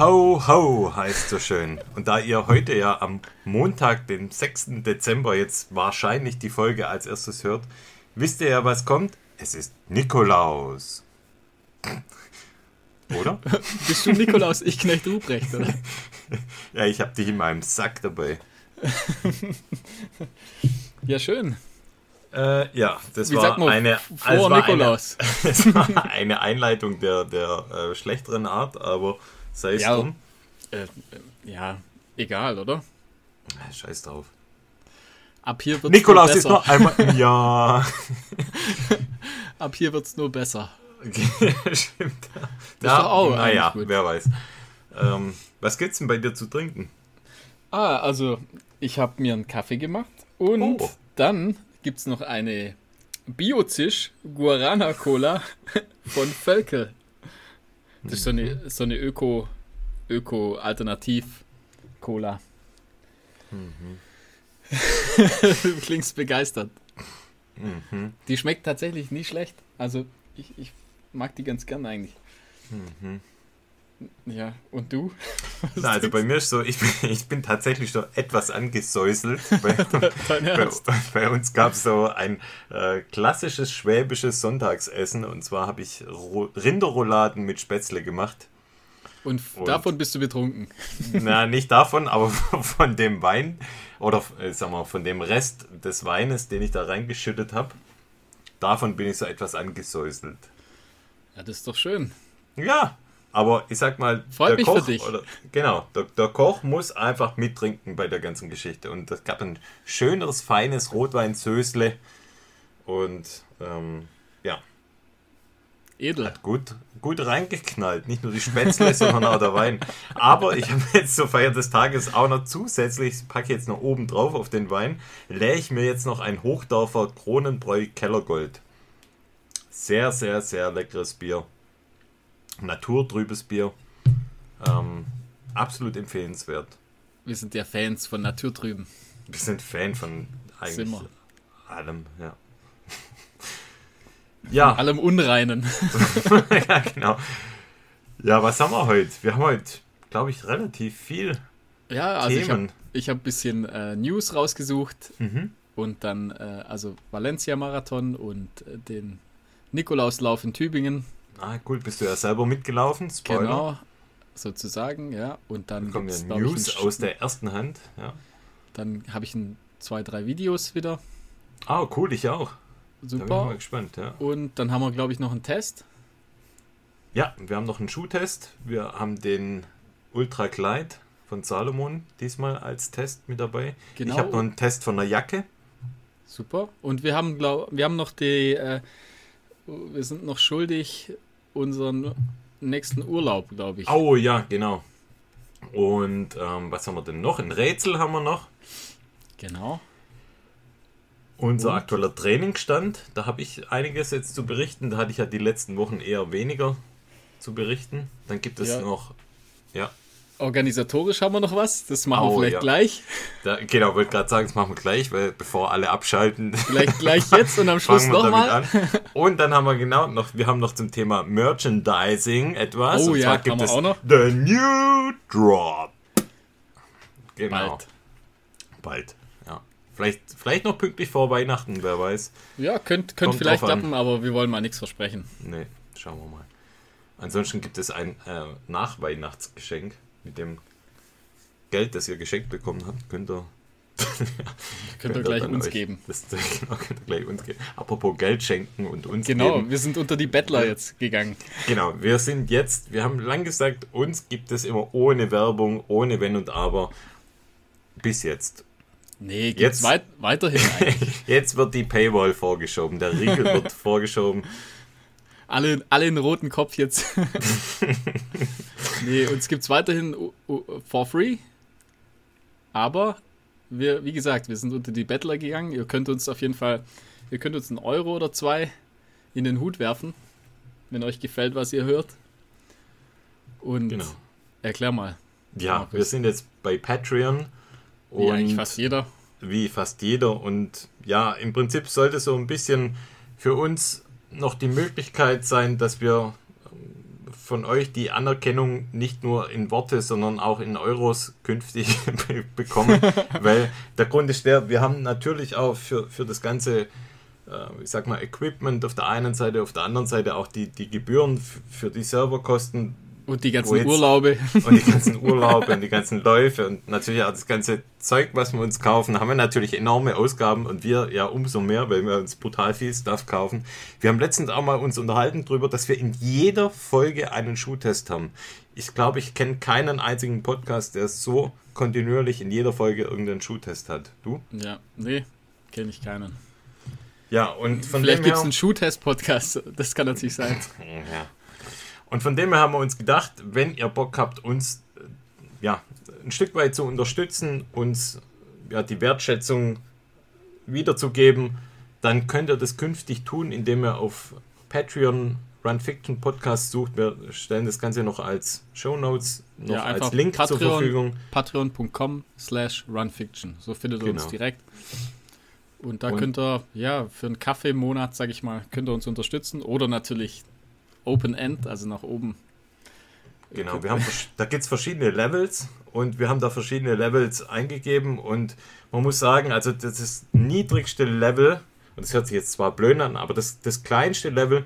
Ho, ho, heißt so schön. Und da ihr heute ja am Montag, den 6. Dezember, jetzt wahrscheinlich die Folge als erstes hört, wisst ihr ja, was kommt? Es ist Nikolaus. Oder? Bist du Nikolaus? Ich Knecht Ruprecht, oder? ja, ich hab dich in meinem Sack dabei. ja, schön. Äh, ja, das Wie war man eine vor Nikolaus? Eine, das war eine Einleitung der, der äh, schlechteren Art, aber sei es Ja. drum. Äh, äh, ja, egal, oder? Scheiß drauf. Ab hier wird's Nikolaus nur ist noch einmal. Ja. Ab hier wird's nur besser. Okay, stimmt. Doch auch Naja, wer weiß. Ähm, was gibt's denn bei dir zu trinken? Ah, also ich habe mir einen Kaffee gemacht und Oh. dann gibt's noch eine Biozisch Guarana Cola von Völkel. Das ist so eine, so eine Öko, Öko-Alternativ Cola. du klingst begeistert. Mhm. Die schmeckt tatsächlich nicht schlecht. Also ich, ich mag die ganz gern eigentlich. Mhm. Ja, und du? Was also bei mir ist so, ich bin, ich bin tatsächlich schon etwas angesäuselt. Bei, bei, bei uns gab es so ein äh, klassisches schwäbisches Sonntagsessen und zwar habe ich Ro Rinderrouladen mit Spätzle gemacht. Und, Und- davon bist du betrunken. Na, nicht davon, aber von dem Wein oder äh, sag mal, von dem Rest des Weines, den ich da reingeschüttet habe. Davon bin ich so etwas angesäuselt. Ja, das ist doch schön. Ja, aber ich sag mal, Freut der Koch. Oder, genau, der, der Koch muss einfach mittrinken bei der ganzen Geschichte. Und es gab ein schöneres, feines Rotweinsösle. Und ähm, ja, Edel. hat gut, gut reingeknallt. Nicht nur die Spätzle, sondern auch der Wein. Aber ich habe jetzt zur Feier des Tages auch noch zusätzlich, packe jetzt noch oben drauf auf den Wein, leere ich mir jetzt noch ein Hochdorfer Kronenbräu Kellergold. Sehr, sehr, sehr leckeres Bier. Naturtrübes Bier. Ähm, absolut empfehlenswert. Wir sind ja Fans von Naturtrüben. Wir sind Fan von eigentlich wir. allem, ja. Ja, Allem Unreinen. ja, genau. Ja, was haben wir heute? Wir haben heute, glaube ich, relativ viel Ja, also ich habe Themen. ich hab ein bisschen äh, News rausgesucht Mhm. und dann äh, also Valencia-Marathon und äh, den Nikolauslauf in Tübingen. Ah, cool, bist du ja selber mitgelaufen. Spoiler. Genau, sozusagen, ja. Und dann Dann kommen ja News aus der ersten Hand. Ja. Dann habe ich ein, zwei, drei Videos wieder. Ah, cool, ich auch. Da bin ich mal Super. gespannt, ja. Und dann haben wir, glaube ich, noch einen Test. Ja, wir haben noch einen Schuhtest. Wir haben den Ultra Glide von Salomon diesmal als Test mit dabei. Genau. Ich habe noch einen Test von einer Jacke. Super. Und wir haben, glaub, wir haben noch die, äh, wir sind noch schuldig unseren nächsten Urlaub, glaube ich. Oh ja, genau. Und ähm, was haben wir denn noch? Ein Rätsel haben wir noch. Genau. Unser Und? aktueller Trainingsstand, da habe ich einiges jetzt zu berichten. Da hatte ich ja die letzten Wochen eher weniger zu berichten. Dann gibt es Ja. noch, ja, Organisatorisch haben wir noch was. Das machen wir Oh, vielleicht ja. gleich. da, genau, wollte gerade sagen, das machen wir gleich, weil bevor alle abschalten, Vielleicht gleich jetzt und am Schluss wir nochmal. Und dann haben wir genau noch, wir haben noch zum Thema Merchandising etwas. Oh Und ja, zwar haben gibt wir es auch noch. The New Drop. Genau. Bald. Bald. Ja. Vielleicht, vielleicht noch pünktlich vor Weihnachten, wer weiß. Ja, könnte könnt vielleicht klappen, aber wir wollen mal nichts versprechen. Nee, schauen wir mal. Ansonsten gibt es ein äh, Nachweihnachtsgeschenk mit dem Geld, das ihr geschenkt bekommen habt. Könnt ihr, Könnt ihr gleich uns euch- geben. Das, genau, könnt ihr gleich uns geben. Apropos Geld schenken und uns Genau, geben. wir sind unter die Bettler jetzt gegangen. Genau, wir sind jetzt, wir haben lang gesagt, uns gibt es immer ohne Werbung, ohne Wenn und Aber. Bis jetzt. Nee, Jetzt- weit, weiterhin. Jetzt wird die Paywall vorgeschoben, der Riegel wird vorgeschoben. Alle, alle in roten Kopf jetzt. nee, uns gibt's weiterhin uh, uh, for free. Aber wir, wie gesagt, wir sind unter die Bettler gegangen. Ihr könnt uns auf jeden Fall, ihr könnt uns einen Euro oder zwei in den Hut werfen, wenn euch gefällt, was ihr hört. Und Genau. erklär mal, Ja, wir sind jetzt bei Patreon. wie eigentlich fast jeder. wie fast jeder. Und ja, im Prinzip sollte so ein bisschen für uns noch die Möglichkeit sein, dass wir ähm, von euch die Anerkennung nicht nur in Worte, sondern auch in Euros künftig bekommen. Weil der Grund ist der, wir haben natürlich auch für, für das ganze, äh, ich sag mal, Equipment auf der einen Seite, auf der anderen Seite auch die, die Gebühren für die Serverkosten und die ganzen jetzt, Urlaube. Und die ganzen Urlaube und die ganzen Läufe und natürlich auch das ganze Zeug, was wir uns kaufen, haben wir natürlich enorme Ausgaben und wir ja umso mehr, weil wir uns brutal viel Stuff kaufen. Wir haben letztens auch mal uns unterhalten darüber, dass wir in jeder Folge einen Schuhtest haben. Ich glaube, ich kenne keinen einzigen Podcast, der so kontinuierlich in jeder Folge irgendeinen Schuhtest hat. Du? Ja, nee, kenne ich keinen. Ja, und von Vielleicht gibt es einen Schuhtest-Podcast, das kann natürlich sein. ja. Und von dem her haben wir uns gedacht, wenn ihr Bock habt, uns äh, ja, ein Stück weit zu unterstützen, uns ja, die Wertschätzung wiederzugeben, dann könnt ihr das künftig tun, indem ihr auf Patreon Run Fiction Podcast sucht. Wir stellen das Ganze noch als Show Notes, noch ja, als Link Patreon, zur Verfügung. Patreon.com slash runfiction. So findet ihr genau. uns direkt. Und da und könnt ihr, ja, für einen Kaffee im Monat, sag ich mal, könnt ihr uns unterstützen. Oder natürlich Open End, also nach oben. Genau, wir haben, da gibt es verschiedene Levels und wir haben da verschiedene Levels eingegeben und man muss sagen, also das ist niedrigste Level, und das hört sich jetzt zwar blöd an, aber das, das kleinste Level,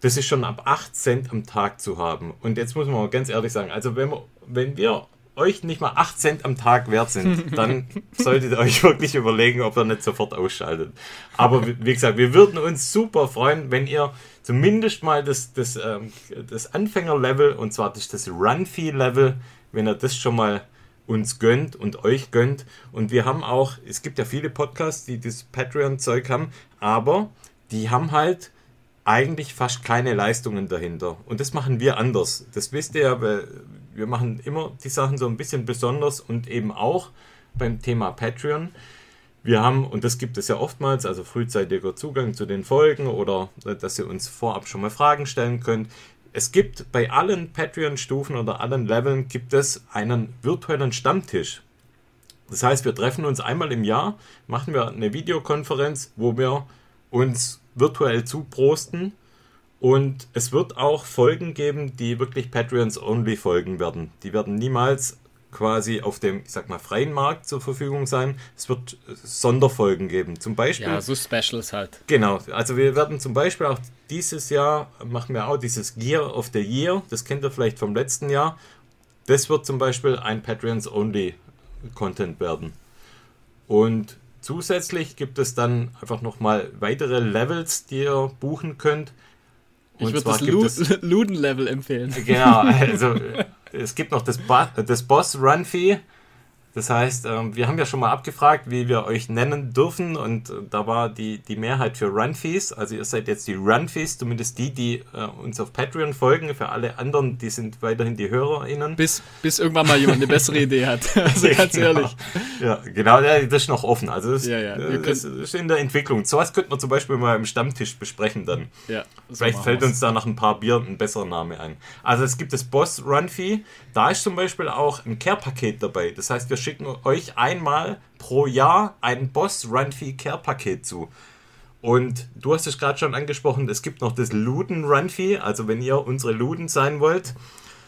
das ist schon ab 8 Cent am Tag zu haben. Und jetzt muss man ganz ehrlich sagen, also wenn wir, wenn wir euch nicht mal 8 Cent am Tag wert sind, dann solltet ihr euch wirklich überlegen, ob ihr nicht sofort ausschaltet. Aber wie gesagt, wir würden uns super freuen, wenn ihr zumindest mal das, das, ähm, das Anfängerlevel, und zwar das, das Run-Fee-Level, wenn ihr das schon mal uns gönnt und euch gönnt. Und wir haben auch, es gibt ja viele Podcasts, die das Patreon-Zeug haben, aber die haben halt eigentlich fast keine Leistungen dahinter. Und das machen wir anders. Das wisst ihr ja, weil wir machen immer die Sachen so ein bisschen besonders und eben auch beim Thema Patreon. Wir haben, und das gibt es ja oftmals, also frühzeitiger Zugang zu den Folgen oder dass ihr uns vorab schon mal Fragen stellen könnt. Es gibt bei allen Patreon-Stufen oder allen Leveln gibt es einen virtuellen Stammtisch. Das heißt, wir treffen uns einmal im Jahr, machen wir eine Videokonferenz, wo wir uns virtuell zuprosten und es wird auch Folgen geben, die wirklich Patreons-only Folgen werden. Die werden niemals quasi auf dem, ich sag mal, freien Markt zur Verfügung sein. Es wird Sonderfolgen geben. Zum Beispiel. Ja, so Specials halt. Genau. Also wir werden zum Beispiel auch dieses Jahr machen wir auch dieses Gear of the Year. Das kennt ihr vielleicht vom letzten Jahr. Das wird zum Beispiel ein Patreons-only Content werden. Und zusätzlich gibt es dann einfach nochmal weitere Levels, die ihr buchen könnt. Und ich würde das Luden-Level empfehlen. Genau, also es gibt noch das, Bo das Boss Run Fee. Das heißt, ähm, wir haben ja schon mal abgefragt, wie wir euch nennen dürfen und äh, da war die, die Mehrheit für Run-Fees. Also ihr seid jetzt die Run-Fees, zumindest die, die äh, uns auf Patreon folgen. Für alle anderen, die sind weiterhin die HörerInnen. Bis, bis irgendwann mal jemand eine bessere Idee hat. Also ganz genau. ehrlich. Ja, genau, das ist noch offen. Also das, ja, ja. Äh, das ist in der Entwicklung. So was könnten wir zum Beispiel mal im Stammtisch besprechen dann. Ja, Vielleicht fällt uns da nach ein paar Bier ein besserer Name ein. Also es gibt das Boss Run-Fee. Da ist zum Beispiel auch ein Care-Paket dabei. Das heißt, wir schicken euch einmal pro Jahr ein Boss Run Fee Care Paket zu. Und du hast es gerade schon angesprochen, es gibt noch das Luden Run Fee, also wenn ihr unsere Luden sein wollt.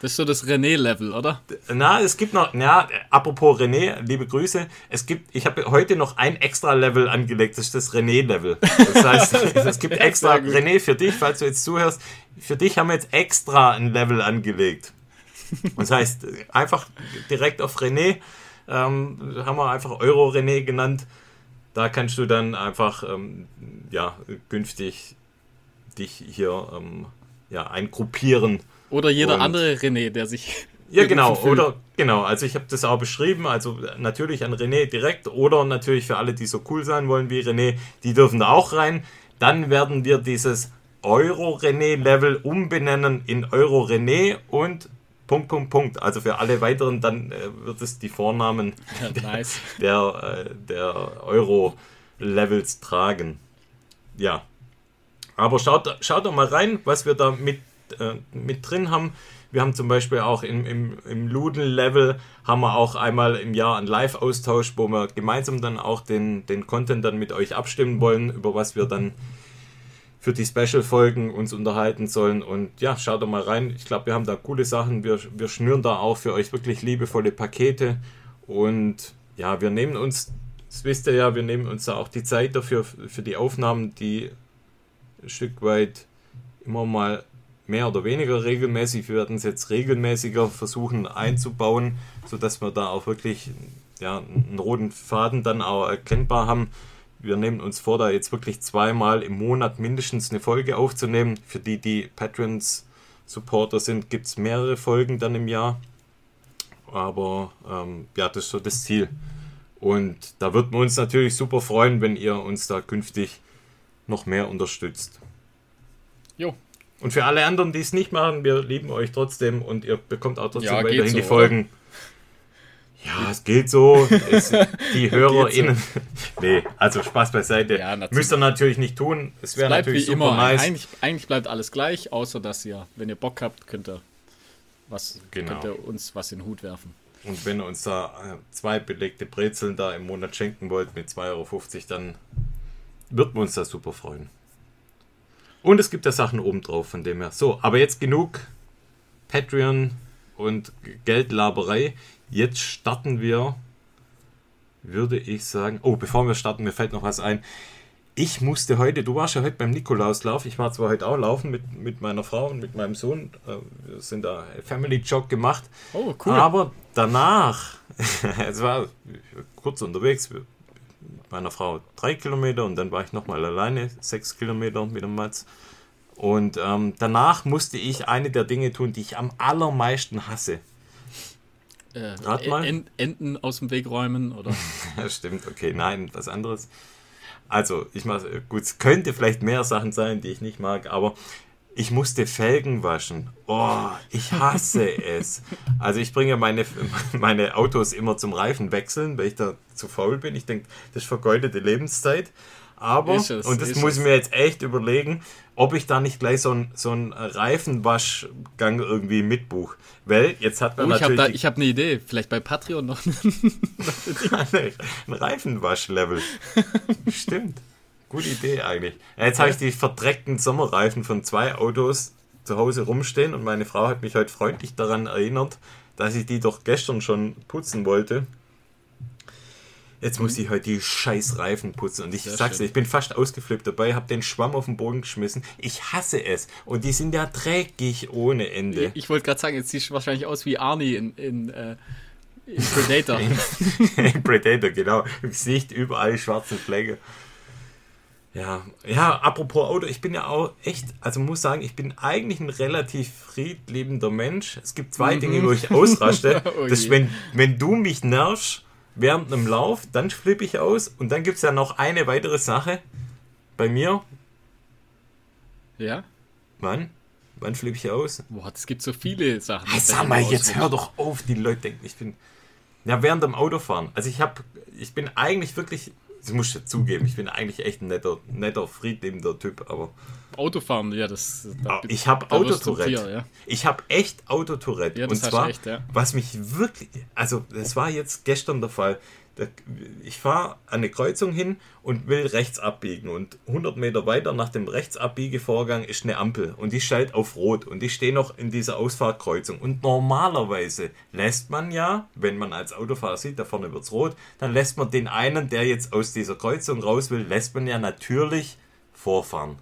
Das ist so das René-Level, oder? Na, es gibt noch, na, apropos René, liebe Grüße, es gibt, ich habe heute noch ein extra Level angelegt, das ist das René-Level. Das heißt, es gibt extra, René, für dich, falls du jetzt zuhörst, für dich haben wir jetzt extra ein Level angelegt. Das heißt, einfach direkt auf René ähm, haben wir einfach Euro René genannt. Da kannst du dann einfach ähm, ja, günstig dich hier ähm, ja, eingruppieren. Oder jeder Und, andere René, der sich. Ja, genau, oder genau. Also ich habe das auch beschrieben. Also natürlich an René direkt oder natürlich für alle, die so cool sein wollen wie René, die dürfen da auch rein. Dann werden wir dieses Euro-René-Level umbenennen in Euro-René und Punkt, Punkt, Punkt. Also für alle weiteren, dann äh, wird es die Vornamen ja, nice. der, äh, der Euro-Levels tragen. Ja. Aber schaut, schaut doch mal rein, was wir da mit, äh, mit drin haben. Wir haben zum Beispiel auch im, im, im Luden-Level haben wir auch einmal im Jahr einen Live-Austausch, wo wir gemeinsam dann auch den, den Content dann mit euch abstimmen wollen, über was wir dann für die Special-Folgen uns unterhalten sollen. Und ja, schaut doch mal rein. Ich glaube, wir haben da coole Sachen. Wir, wir schnüren da auch für euch wirklich liebevolle Pakete. Und ja, wir nehmen uns, das wisst ihr ja, wir nehmen uns da auch die Zeit dafür, für die Aufnahmen, die ein Stück weit immer mal mehr oder weniger regelmäßig. Wir werden es jetzt regelmäßiger versuchen einzubauen, sodass wir da auch wirklich ja, einen roten Faden dann auch erkennbar haben. Wir nehmen uns vor, da jetzt wirklich zweimal im Monat mindestens eine Folge aufzunehmen. Für die, die Patrons Supporter sind, gibt es mehrere Folgen dann im Jahr. Aber ähm, ja, das ist so das Ziel. Und da würden wir uns natürlich super freuen, wenn ihr uns da künftig noch mehr unterstützt. Jo. Und für alle anderen, die es nicht machen, wir lieben euch trotzdem und ihr bekommt auch trotzdem Ja, weiterhin so, die Folgen. Ja, es geht so. Es, die HörerInnen. nee, also Spaß beiseite. Ja, natürlich. Müsst ihr natürlich nicht tun. Es wäre natürlich super immer. nice. Eigentlich, eigentlich bleibt alles gleich, außer dass ihr, wenn ihr Bock habt, könnt ihr, was, Genau. könnt ihr uns was in den Hut werfen. Und wenn ihr uns da äh, zwei belegte Brezeln da im Monat schenken wollt mit 2,50 Euro, dann wird man uns da super freuen. Und es gibt da Sachen obendrauf von dem her. So, aber jetzt genug Patreon und Geldlaberei. Jetzt starten wir, würde ich sagen. Oh, bevor wir starten, mir fällt noch was ein. Ich musste heute, du warst ja heute beim Nikolauslauf, ich war zwar heute auch laufen mit, mit meiner Frau und mit meinem Sohn, äh, wir sind da Family Jog gemacht, Oh, cool. aber danach, es war kurz unterwegs mit meiner Frau drei Kilometer und dann war ich nochmal alleine sechs Kilometer mit dem Mats. Und ähm, danach musste ich eine der Dinge tun, die ich am allermeisten hasse. Äh, rat mal. En- Enten aus dem Weg räumen oder. Stimmt, okay, nein, was anderes. Also, ich mach, gut, es könnte vielleicht mehr Sachen sein, die ich nicht mag, aber ich musste Felgen waschen. Oh, ich hasse es. Also, ich bringe meine, meine Autos immer zum Reifen wechseln, weil ich da zu faul bin. Ich denke, das ist vergeudete Lebenszeit. Aber, es, und das muss ich mir jetzt echt überlegen, ob ich da nicht gleich so einen so einen Reifenwaschgang irgendwie mitbuch. Weil jetzt hat man Oh, natürlich ich habe eine Idee. Vielleicht bei Patreon noch. ein Reifenwaschlevel. Stimmt. Gute Idee eigentlich. Jetzt habe ich die verdreckten Sommerreifen von zwei Autos zu Hause rumstehen und meine Frau hat mich heute freundlich daran erinnert, dass ich die doch gestern schon putzen wollte. Jetzt muss ich heute die scheiß Reifen putzen und ich Sehr sag's dir, ich bin fast ausgeflippt dabei, habe den Schwamm auf den Boden geschmissen. Ich hasse es und die sind ja dreckig ohne Ende. Ich, ich wollte gerade sagen, jetzt siehst du wahrscheinlich aus wie Arnie in, in, äh, in Predator. Predator, genau. Im Gesicht überall schwarze Flecke. Ja, ja, apropos Auto, ich bin ja auch echt, also muss sagen, ich bin eigentlich ein relativ friedliebender Mensch. Es gibt zwei Dinge, wo ich ausraste. Oh das ist, wenn, wenn du mich nervst während einem Lauf, dann flippe ich aus. Und dann gibt es ja noch eine weitere Sache bei mir. ja? Wann? Wann flippe ich aus? Boah, es gibt so viele Sachen. Hey, sag mal, jetzt hör doch auf, die Leute denken, ich bin. Ja, während dem Autofahren. Also ich habe, ich bin eigentlich wirklich, das muss ich ja zugeben, ich bin eigentlich echt ein netter, netter, friedliebender Typ, aber Autofahren, ja, das. Da, ich habe Autotourette. Ja. Ich habe echt Autotourette. Ja, Und zwar, echt, ja. was mich wirklich, also das war jetzt gestern der Fall. Ich fahre an eine Kreuzung hin und will rechts abbiegen. Und 100 Meter weiter nach dem Rechtsabbiegevorgang ist eine Ampel. Und die stellt auf Rot. Und ich stehe noch in dieser Ausfahrtkreuzung. Und normalerweise lässt man ja, wenn man als Autofahrer sieht, da vorne wird's rot, dann lässt man den einen, der jetzt aus dieser Kreuzung raus will, lässt man ja natürlich vorfahren.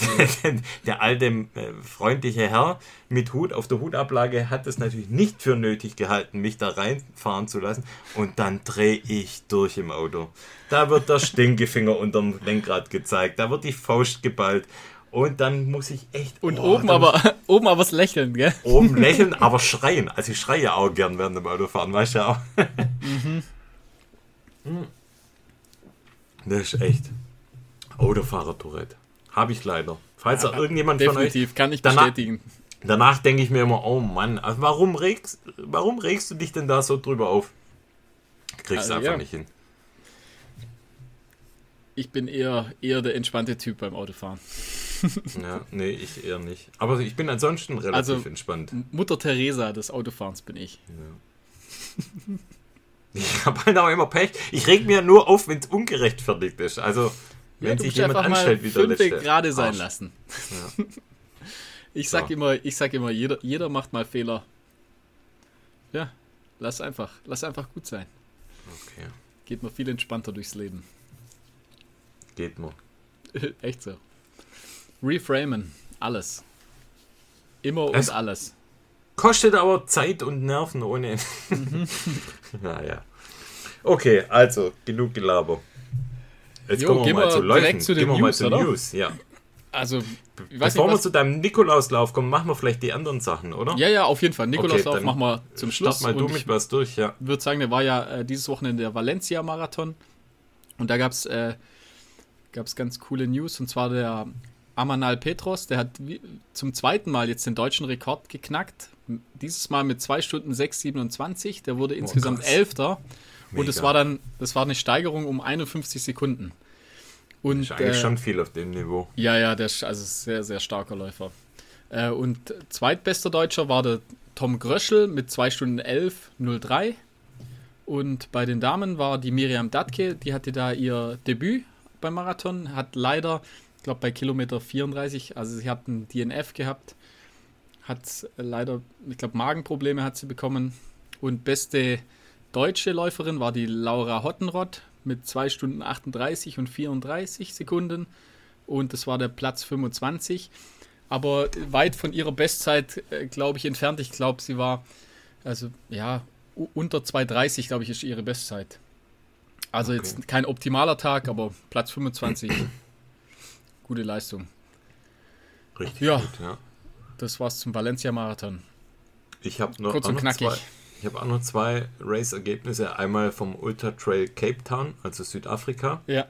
der alte äh, freundliche Herr mit Hut auf der Hutablage hat es natürlich nicht für nötig gehalten, mich da reinfahren zu lassen. Und dann drehe ich durch im Auto. Da wird der Stinkefinger unterm Lenkrad gezeigt, da wird die Faust geballt. Und dann muss ich echt. Und oh, oben dann muss aber oben aber das Lächeln, gell? Oben lächeln, aber schreien. Also ich schreie auch gern während dem Autofahren, weißt du auch. Hm. Das ist echt. Autofahrer-Tourette. Habe ich leider. Falls da irgendjemand von euch Definitiv, kann ich Danach- bestätigen. Danach denke ich mir immer, oh Mann, also warum regst, warum regst du dich denn da so drüber auf? Kriegst du Also, einfach ja. nicht hin. Ich bin eher, eher der entspannte Typ beim Autofahren. Ja, nee, ich eher nicht. Aber ich bin ansonsten relativ Also- entspannt. Mutter Teresa des Autofahrens bin ich. Ich habe halt auch immer Pech. Ich reg mir nur auf, wenn es ungerechtfertigt ist. Also, ja, du sich jemand anstellt, wie der letzte gerade sein Arsch. lassen. Ja. Ich sag So. immer, ich sag immer, jeder, jeder macht mal Fehler. Ja, lass einfach, lass einfach gut sein. Okay, Geht man viel entspannter durchs Leben. geht mal. Echt so. Reframen, alles. Immer und Es- alles. Kostet aber Zeit und Nerven ohne. Mhm. naja. Okay, also, genug Gelaber. Jetzt Jo, kommen wir mal zu Läufen. zu gehen wir mal News, zu oder? News, ja. Also, ich weiß Bevor nicht, wir zu deinem Nikolauslauf kommen, machen wir vielleicht die anderen Sachen, oder? Ja, ja, auf jeden Fall. Nikolauslauf dann machen wir zum Schluss. Mal du und mit ich was durch, ja. würde sagen, der war ja äh, dieses Wochenende der Valencia-Marathon. Und da gab es äh, gab's ganz coole News. Und zwar der Amanal Petros, der hat zum zweiten Mal jetzt den deutschen Rekord geknackt. Dieses Mal mit 2 Stunden 6,27. Der wurde insgesamt krass. Elfter. Und es war dann, das war eine Steigerung um 51 Sekunden. Und Ist eigentlich äh, schon viel auf dem Niveau. ja, ja, der ist also sehr, sehr starker Läufer. Äh, und zweitbester Deutscher war der Tom Gröschel mit 2 Stunden 11,03. Und bei den Damen war die Miriam Datke, die hatte da ihr Debüt beim Marathon, hat leider, ich glaube bei Kilometer 34, also sie hat einen DNF gehabt, hat leider, ich glaube Magenprobleme hat sie bekommen. Und beste deutsche Läuferin war die Laura Hottenrott mit 2 Stunden 38 und 34 Sekunden. Und das war der Platz 25. Aber weit von ihrer Bestzeit, äh, glaube ich, entfernt. Ich glaube, sie war, also ja, unter 2,30, glaube ich, ist ihre Bestzeit. Also Okay. jetzt kein optimaler Tag, aber Platz 25. Gute Leistung. Richtig Ja. gut, ja. Das war's zum Valencia-Marathon. Ich habe noch, Kurz und knackig. zwei, ich habe auch noch zwei Race-Ergebnisse. Einmal vom Ultra Trail Cape Town, also Südafrika. Ja.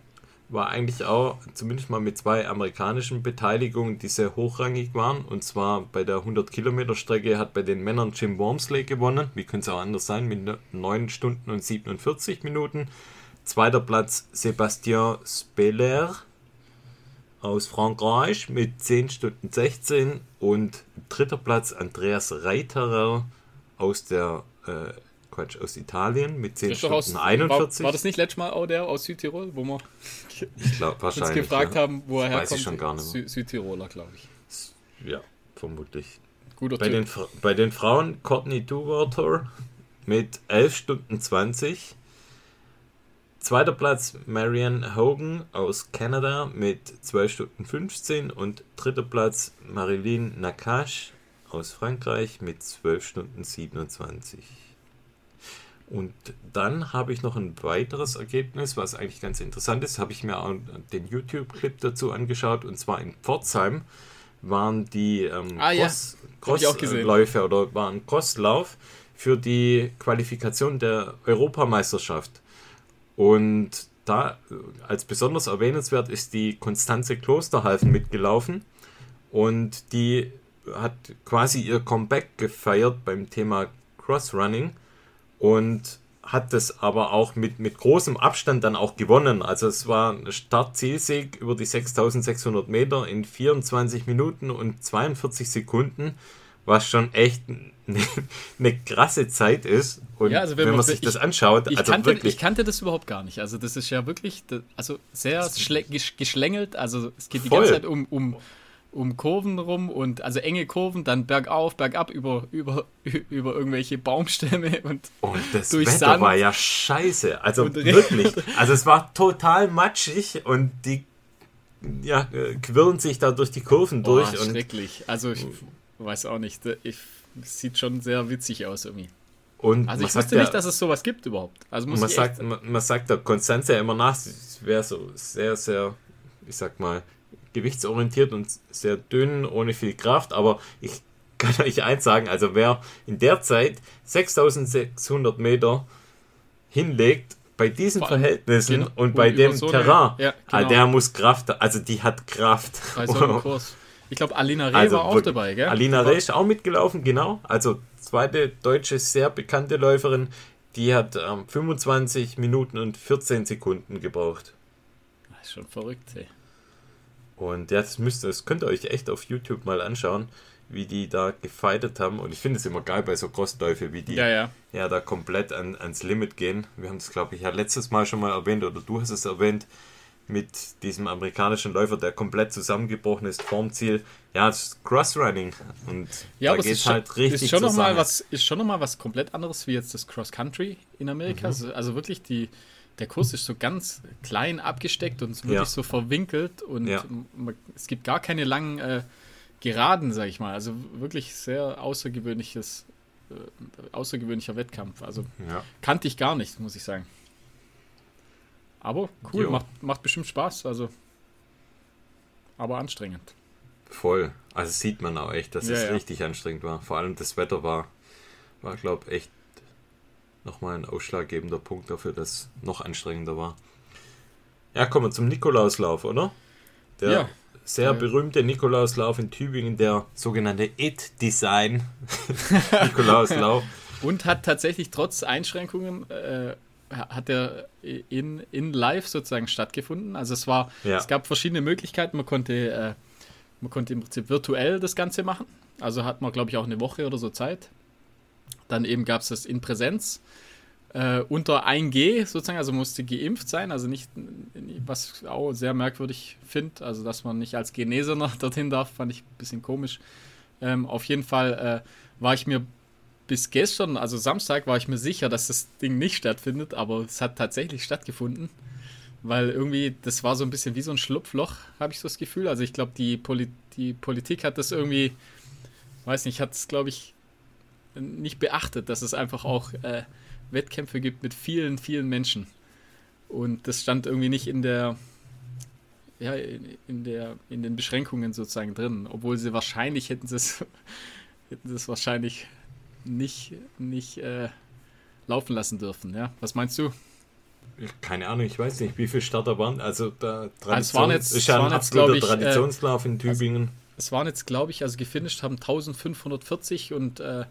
War eigentlich auch zumindest mal mit zwei amerikanischen Beteiligungen, die sehr hochrangig waren. Und zwar bei der 100-Kilometer-Strecke hat bei den Männern Jim Wormsley gewonnen. Wie könnte es auch anders sein? Mit 9 Stunden und 47 Minuten. Zweiter Platz Sébastien Speller aus Frankreich mit 10 Stunden 16 und dritter Platz Andreas Reiterer aus der äh, Quatsch, aus Italien mit 10 Ist doch Stunden aus, 41. War, war das nicht letztes Mal auch der aus Südtirol, wo wir ich glaube uns gefragt ja. haben, wo er weiß herkommt? ich schon gar nicht. Sü Südtiroler, glaube ich. Ja, vermutlich. Guter Bei Typ. den, Fra- bei den Frauen Courtney Duwater mit 11 Stunden 20. Zweiter Platz Marianne Hogan aus Kanada mit 12 Stunden 15 und dritter Platz Marilyn Nakache aus Frankreich mit 12 Stunden 27. Und dann habe ich noch ein weiteres Ergebnis, was eigentlich ganz interessant ist. Habe ich mir auch den YouTube-Clip dazu angeschaut. Und zwar in Pforzheim waren die ähm, Ah, ja. Cross, gesehen. Crossläufe oder war ein Crosslauf für die Qualifikation der Europameisterschaft. Und da äh, als besonders erwähnenswert ist die Konstanze Klosterhalfen mitgelaufen. Und die hat quasi ihr Comeback gefeiert beim Thema Crossrunning und hat das aber auch mit, mit großem Abstand dann auch gewonnen. Also es war ein Start-Zielsieg über die 6600 Meter in 24 Minuten und 42 Sekunden, was schon echt eine, eine krasse Zeit ist. Und Ja, also wenn, man sich ich- das anschaut, Ich, also kannte, wirklich ich kannte das überhaupt gar nicht. Also das ist ja wirklich, also sehr geschlängelt. Also es geht die Voll. ganze Zeit um, um, um Kurven rum und also enge Kurven, dann bergauf, bergab über, über, über irgendwelche Baumstämme und Und das durch Wetter Sand. war ja scheiße. Also Und wirklich. Also es war total matschig und die ja, äh, quirlen sich da durch die Kurven Boah, durch. Und schrecklich. Also ich weiß auch nicht. Ich, es sieht schon sehr witzig aus irgendwie. Und Also ich wusste nicht, dass es sowas gibt überhaupt. Also muss man ich sagt, man, man sagt der Konstanz ja immer nach, sie wäre so sehr, sehr, ich sag mal, gewichtsorientiert und sehr dünn, ohne viel Kraft, aber ich kann euch eins sagen, also wer in der Zeit 6600 Meter hinlegt, bei diesen Vor Verhältnissen genau, und bei dem so Terrain, ja, ah, genau. der muss Kraft, also die hat Kraft. bei so einem Kurs. Ich glaube, Alina Reh Also war auch dabei, gell? Alina Reh ist auch mitgelaufen, genau. Also zweite deutsche, sehr bekannte Läuferin. Die hat ähm, 25 Minuten und 14 Sekunden gebraucht. Das ist schon verrückt, ey. Und ja, das, müsst, das könnt ihr euch echt auf YouTube mal anschauen, wie die da gefightet haben. Und ich finde es immer geil bei so Crossläufe, wie die Ja, ja. ja da komplett an, ans Limit gehen. Wir haben es, glaube ich, ja letztes Mal schon mal erwähnt oder du hast es erwähnt, mit diesem amerikanischen Läufer, der komplett zusammengebrochen ist vorm Ziel. Ja, es ist Crossrunning und ja, da geht es halt richtig ist schon noch mal was Ist schon nochmal was komplett anderes wie jetzt das Cross Country in Amerika. Mhm. Also, also, wirklich die, der Kurs ist so ganz klein abgesteckt und wirklich ja. so verwinkelt und ja. man, es gibt gar keine langen äh, Geraden, sag ich mal. Also wirklich sehr außergewöhnliches, äh, außergewöhnlicher Wettkampf. Also ja. kannte ich gar nicht, muss ich sagen. Aber cool, macht, macht bestimmt Spaß. Also, aber anstrengend. Voll. Also sieht man auch echt, dass es richtig anstrengend war. Vor allem das Wetter war, war glaube echt nochmal ein ausschlaggebender Punkt dafür, dass es noch anstrengender war. Ja, kommen wir zum Nikolauslauf, oder? Der ja. sehr äh, berühmte Nikolauslauf in Tübingen, der sogenannte It-Design Nikolauslauf. Und hat tatsächlich trotz Einschränkungen äh, hat er in, in live sozusagen stattgefunden. Also es war, ja. es gab verschiedene Möglichkeiten. Man konnte, äh, man konnte im Prinzip virtuell das Ganze machen. Also hat man, glaube ich, auch eine Woche oder so Zeit. Dann eben gab es das in Präsenz. Äh, unter 1G sozusagen, also musste geimpft sein, also nicht, was ich auch sehr merkwürdig finde, also dass man nicht als Genesener dorthin darf, fand ich ein bisschen komisch. Ähm, auf jeden Fall äh, war ich mir bis gestern, also Samstag, war ich mir sicher, dass das Ding nicht stattfindet, aber es hat tatsächlich stattgefunden. Weil irgendwie, das war so ein bisschen wie so ein Schlupfloch, habe ich so das Gefühl. Also ich glaube, die, Poli die Politik hat das irgendwie, weiß nicht, hat es, glaube ich, nicht beachtet, dass es einfach auch äh, Wettkämpfe gibt mit vielen, vielen Menschen. Und das stand irgendwie nicht in der, ja, in, der, in den Beschränkungen sozusagen drin, obwohl sie wahrscheinlich hätten sie es, hätten sie es wahrscheinlich nicht, nicht äh, laufen lassen dürfen. Ja? Was meinst du? Keine Ahnung, ich weiß nicht, wie viele Starter waren. Also, da Tradition, also es waren jetzt, ist ja ein absoluter ich, Traditionslauf in Tübingen. Also, es waren jetzt, glaube ich, also gefinisht haben 1540 und äh,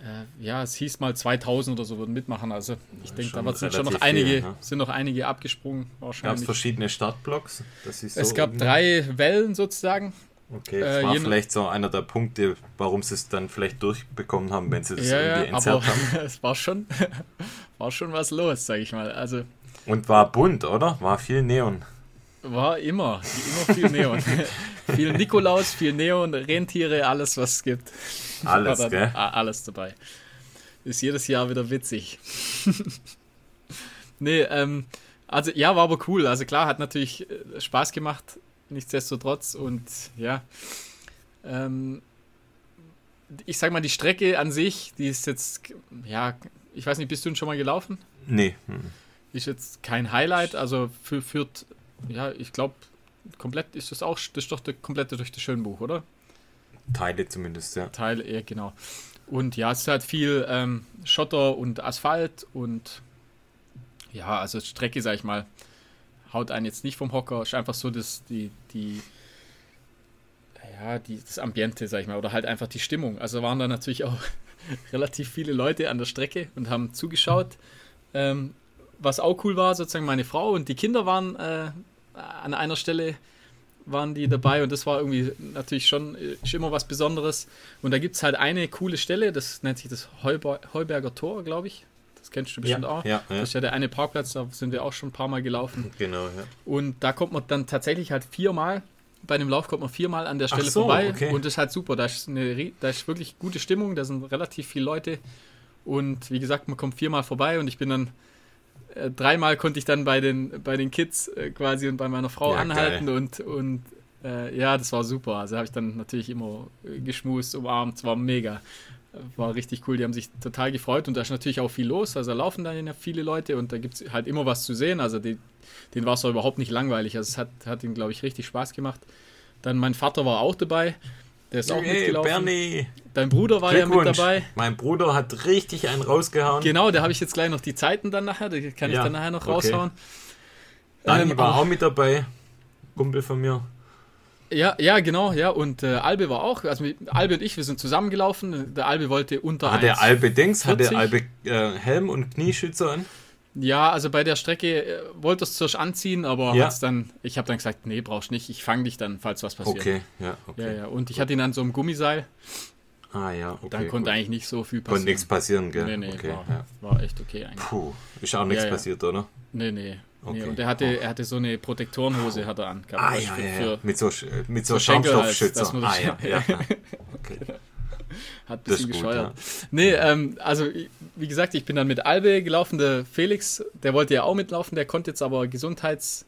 äh, ja, es hieß mal 2000 oder so würden mitmachen. Also ich denke, da sind schon noch einige, viel, ne? sind noch einige abgesprungen. Gab es verschiedene Startblocks? So es gab drei Wellen sozusagen. Okay, das äh, war vielleicht so einer der Punkte, warum sie es dann vielleicht durchbekommen haben, wenn sie das ja, irgendwie entzerrt haben. es war schon, war schon was los, sag ich mal. Also, Und war bunt, oder? War viel Neon. War immer, immer viel Neon. viel Nikolaus, viel Neon, Rentiere, alles, was es gibt. Alles, dann, gell? Alles dabei. Ist jedes Jahr wieder witzig. nee, ähm, also ja, war aber cool. Also klar, hat natürlich äh, Spaß gemacht nichtsdestotrotz. Und ja, ähm, ich sag mal, die Strecke an sich, die ist jetzt, ja, ich weiß nicht, bist du schon mal gelaufen? Nee. Hm. Ist jetzt kein Highlight, also für, führt, ja, ich glaube, komplett ist das auch, das ist doch der komplette durch das Schönbuch, oder? Teile zumindest, ja. Teile, ja, genau. Und ja, es ist halt viel ähm, Schotter und Asphalt und ja, also Strecke, sag ich mal, haut einen jetzt nicht vom Hocker, ist einfach so das, die, die, ja, die, das Ambiente, sag ich mal, oder halt einfach die Stimmung. Also waren da natürlich auch relativ viele Leute an der Strecke und haben zugeschaut. Ähm, was auch cool war, sozusagen meine Frau und die Kinder waren äh, an einer Stelle waren die dabei und das war irgendwie natürlich schon immer was Besonderes. Und da gibt es halt eine coole Stelle, das nennt sich das Heuber, Heuberger Tor, glaube ich kennst du bestimmt ja, auch. Ja, ja. Das ist ja der eine Parkplatz, da sind wir auch schon ein paar Mal gelaufen. Genau, ja. Und da kommt man dann tatsächlich halt viermal, bei dem Lauf kommt man viermal an der Stelle so, vorbei okay. und das ist halt super. Da ist, eine, da ist wirklich gute Stimmung, da sind relativ viele Leute und wie gesagt, man kommt viermal vorbei und ich bin dann äh, dreimal konnte ich dann bei den, bei den Kids äh, quasi und bei meiner Frau ja, anhalten geil. und, und äh, ja, das war super. Also habe ich dann natürlich immer geschmust, umarmt, es war mega war richtig cool. Die haben sich total gefreut und da ist natürlich auch viel los. Also da laufen dann ja viele Leute und da gibt es halt immer was zu sehen. Also die, denen war es überhaupt nicht langweilig. Also es hat, hat ihnen, glaube ich, richtig Spaß gemacht. Dann mein Vater war auch dabei. Der ist auch hey, mitgelaufen. Bernie. Dein Bruder war ja mit dabei. Mein Bruder hat richtig einen rausgehauen. Genau, da habe ich jetzt gleich noch die Zeiten dann nachher. Die kann ja, ich dann nachher noch okay. raushauen. Dani ähm, war auch mit dabei. Kumpel von mir. Ja, ja, genau, ja. Und äh, Albe war auch, also Albe und ich, wir sind zusammengelaufen. Der Albe wollte unter Hat der Albe Dings, hat der Albe äh, Helm und Knieschützer an? Ja, also bei der Strecke äh, wollte es zuerst anziehen, aber ja. dann, ich habe dann gesagt, nee, brauchst nicht, ich fange dich dann, falls was passiert. Okay, ja, okay. Ja, ja. Und ich hatte ihn an so einem Gummiseil. Ah ja, okay. Dann konnte gut. eigentlich nicht so viel passieren. Konnte nichts passieren, gell? Nee, nee, okay, war, ja. war, echt okay eigentlich. Puh, ist auch nichts passiert, oder? Nee, nee. Nee, Okay. und er hatte, er hatte so eine Protektorenhose hat er an. Ah, Das ja, ja, ja. Mit so, mit so, so halt, Schaumstoffschützer. man ah, ja. ja. Okay. Hat ein bisschen gut, gescheuert. Nee, ähm, also wie gesagt, ich bin dann mit Albe gelaufen. Der Felix, der wollte ja auch mitlaufen, der konnte jetzt aber gesundheits,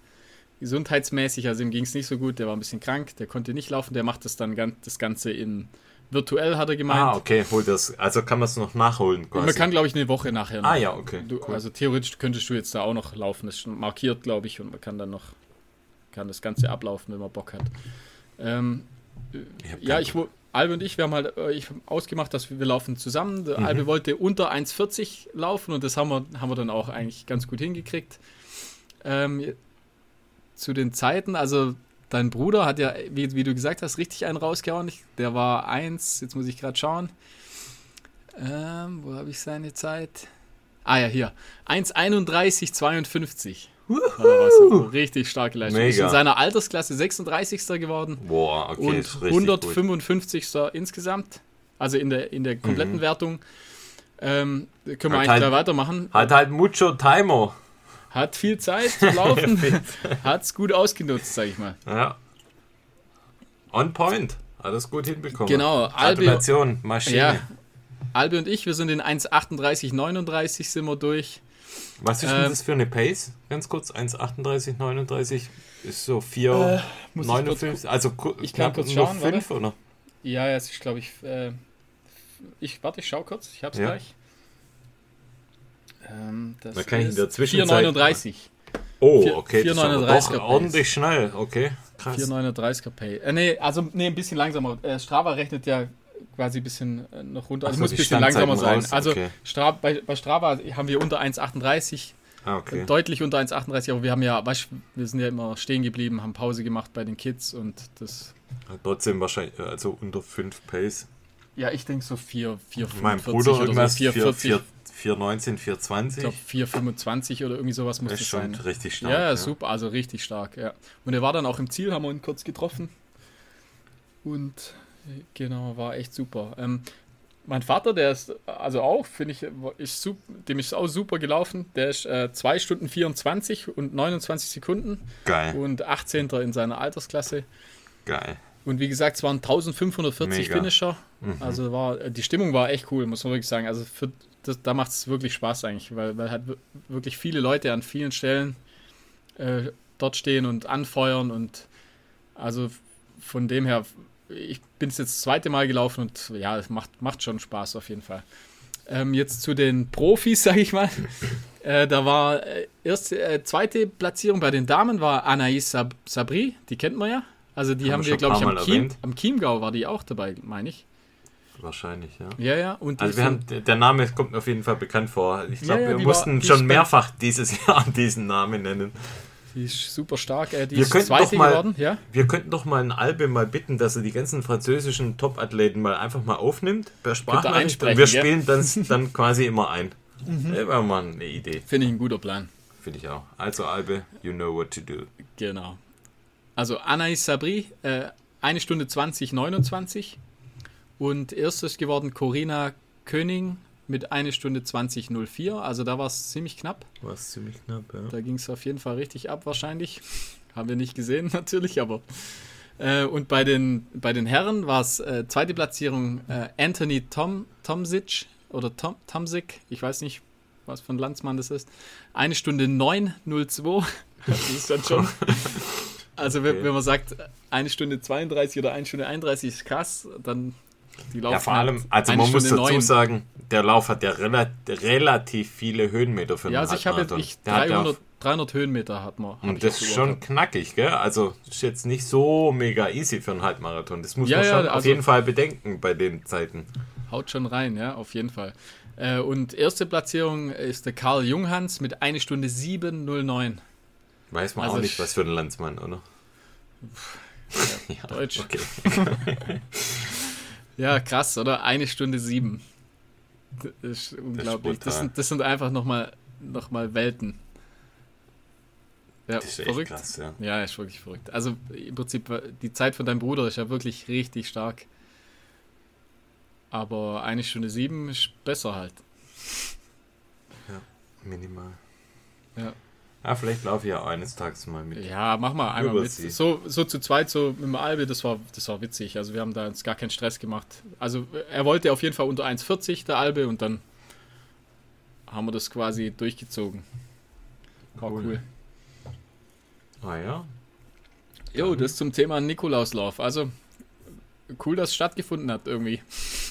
gesundheitsmäßig, also ihm ging es nicht so gut, der war ein bisschen krank, der konnte nicht laufen, der macht das dann ganz, das Ganze in virtuell, hat er gemeint. Ah, okay, hol das. Also kann man es noch nachholen quasi. Man kann, glaube ich, eine Woche nachher noch. ah, ja, okay. Du, cool. Also theoretisch könntest du jetzt da auch noch laufen. Das ist schon markiert, glaube ich, und man kann dann noch kann das Ganze ablaufen, wenn man Bock hat. Ähm, Ich ja, ich Albe und ich, wir haben halt äh, ich hab ausgemacht, dass wir, wir laufen zusammen. Mhm. Albe wollte unter 1,40 laufen und das haben wir, haben wir dann auch eigentlich ganz gut hingekriegt. Ähm, zu den Zeiten, also dein Bruder hat ja, wie, wie du gesagt hast, richtig einen rausgehauen. Ich, der war 1, jetzt muss ich gerade schauen. Ähm, wo habe ich seine Zeit? Ah ja, hier. 1,31,52. Rausgehauen. Richtig starke Leistung. Ist Mega. in seiner Altersklasse 36. geworden Boah, okay, und ist richtig gut. 155. insgesamt. Also in der, in der kompletten Wertung. Ähm, können wir Hat eigentlich halt- weitermachen. Hat halt mucho Timer. Hat viel Zeit zu laufen. Hat es gut ausgenutzt, sag ich mal. Ja. On point. Alles gut hinbekommen. Genau, Albi- Gratulation, Maschine. Ja. Albi und ich, wir sind in 1,38,39 sind wir durch. Was ist denn Ähm, das für eine Pace? Ganz kurz, 1,38, 39 ist so 4, muss ich 59, also Ich kann knapp kurz schauen, 5 oder? Ja, jetzt ist, glaube ich, äh, ich. Warte, ich schau kurz. Ich hab's Ja. gleich. Ähm, das Da kann ich in der Zwischenzeit- 4,39. Oh, okay, das ist aber 439er doch ordentlich schnell, okay, krass. 4,39er Pay. Äh, nee, also nee, ein bisschen langsamer. Äh, Strava rechnet ja quasi ein bisschen äh, noch runter. Also Ach so, muss ein bisschen langsamer sein. Raus, Also okay. Stra bei, bei Strava haben wir unter 1,38, Ah, okay. deutlich unter 1,38, aber wir haben ja, wir sind ja immer stehen geblieben, haben Pause gemacht bei den Kids und das. Trotzdem wahrscheinlich, also unter 5 Pace. Ja, ich denke so 4, 4, Mein 45 Bruder oder irgendwas so, 4, 440. 4, 419, Ich 420. glaube 4,25 oder irgendwie sowas muss Das das ist schon sein. richtig stark. Ja, ja, super, also richtig stark, ja. Und er war dann auch im Ziel, haben wir ihn kurz getroffen. Und äh, genau, war echt super. Ähm, mein Vater, der ist also auch, finde ich, ist dem ist auch super gelaufen. Der ist äh, 2 Stunden 24 und 29 Sekunden Geil, und 18. in seiner Altersklasse. geil. Und wie gesagt, es waren 1540 Mega. Finisher. Also war, die Stimmung war echt cool, muss man wirklich sagen. Also für, das, da macht es wirklich Spaß eigentlich, weil, weil halt wir- wirklich viele Leute an vielen Stellen äh, dort stehen und anfeuern und also von dem her, ich bin es jetzt das zweite Mal gelaufen und ja, es macht, macht schon Spaß auf jeden Fall. Ähm, jetzt zu den Profis, sage ich mal. Äh, da war äh, erste, äh, zweite Platzierung bei den Damen war Anaïs Sab Sabri, die kennt man ja. Also die Haben haben, wir glaube ich, am, Chiem, am Chiemgau war die auch dabei, meine ich. Wahrscheinlich, ja. Ja, ja. Und Also wir haben, der- Name kommt mir auf jeden Fall bekannt vor. Ich glaube, Ja, ja, wir mussten war- schon mehrfach dieses Jahr diesen Namen nennen. Die ist super stark. Äh, die Wir ist könnten zweite doch mal- geworden, ja. Wir könnten doch mal einen Albe mal bitten, dass er die ganzen französischen Top-Athleten mal einfach mal aufnimmt per Sprachnachricht und wir spielen das dann quasi immer ein. Das wäre mal eine Idee, Finde ich ein guter Plan. finde ich auch. Also Albe, you know what to do. Genau. Also Anaïs Sabri, äh, 1 Stunde 20, 29. Und erstes geworden Corinna König mit 1 Stunde 20, 04. Also da war es ziemlich knapp. War ziemlich knapp, ja. Da ging es auf jeden Fall richtig ab wahrscheinlich. Haben wir nicht gesehen natürlich, aber. Äh, und bei den, bei den Herren war es äh, zweite Platzierung äh, Anthony Tom, Tomsic oder Tom, Tomsik, ich weiß nicht, was für ein Landsmann das ist. Eine Stunde 9,02. Das ist dann schon. Also wenn, Okay. wenn man sagt, eine Stunde 32 oder eine Stunde 31 ist krass, dann die laufen Ja, vor allem, halt also man muss Stunde dazu neun. sagen, der Lauf hat ja rela relativ viele Höhenmeter für einen Ja, also ich habe jetzt ich, Der hat ja 300, 300 Höhenmeter hat man. Und das ist schon knackig, gell? Also ist jetzt nicht so mega easy für einen Halbmarathon. Das muss Ja, man ja, schon auf also- jeden Fall bedenken bei den Zeiten. Haut schon rein, ja, auf jeden Fall. Äh, und erste Platzierung ist der Karl Junghans mit 1 Stunde 7,09. Weiß man Also auch nicht, ich- was für ein Landsmann, oder? Ja, Deutsch. Okay. Ja, krass, oder? Eine Stunde sieben. Das ist unglaublich. Das, brutal. sind, das sind einfach nochmal noch mal Welten. Ja, Das ist echt verrückt. krass, ja. Ja, ist wirklich verrückt. Also im Prinzip, die Zeit von deinem Bruder ist ja wirklich richtig stark. Aber eine Stunde sieben ist besser halt. Minimal. Ja. Ja, vielleicht laufe ich ja eines Tages mal mit. Ja, mach mal einmal mit. So, so zu zweit, so mit dem Albe, das war, das war witzig. Also wir haben da uns gar keinen Stress gemacht. Also er wollte auf jeden Fall unter 1,40 der Albe und dann haben wir das quasi durchgezogen. War cool. Cool. Ah ja. Jo, das zum Thema Nikolauslauf. Also cool, dass es stattgefunden hat irgendwie.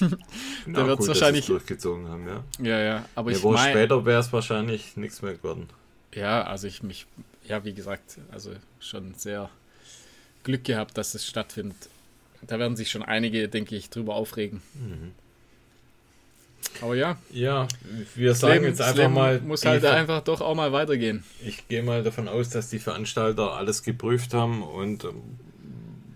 Na, wird's gut, dass wahrscheinlich- durchgezogen haben, ja. Ja, ja. Aber Eine ich Woche mein, später wäre es wahrscheinlich nichts mehr geworden. Ja, also ich mich, ja, wie gesagt, also schon sehr Glück gehabt, dass es stattfindet. Da werden sich schon einige, denke ich, drüber aufregen. Mhm. Aber ja, Ja, wir das sagen Leben, jetzt einfach mal, muss halt Ver- einfach doch auch mal weitergehen. ich gehe mal davon aus, dass die Veranstalter alles geprüft haben und ähm,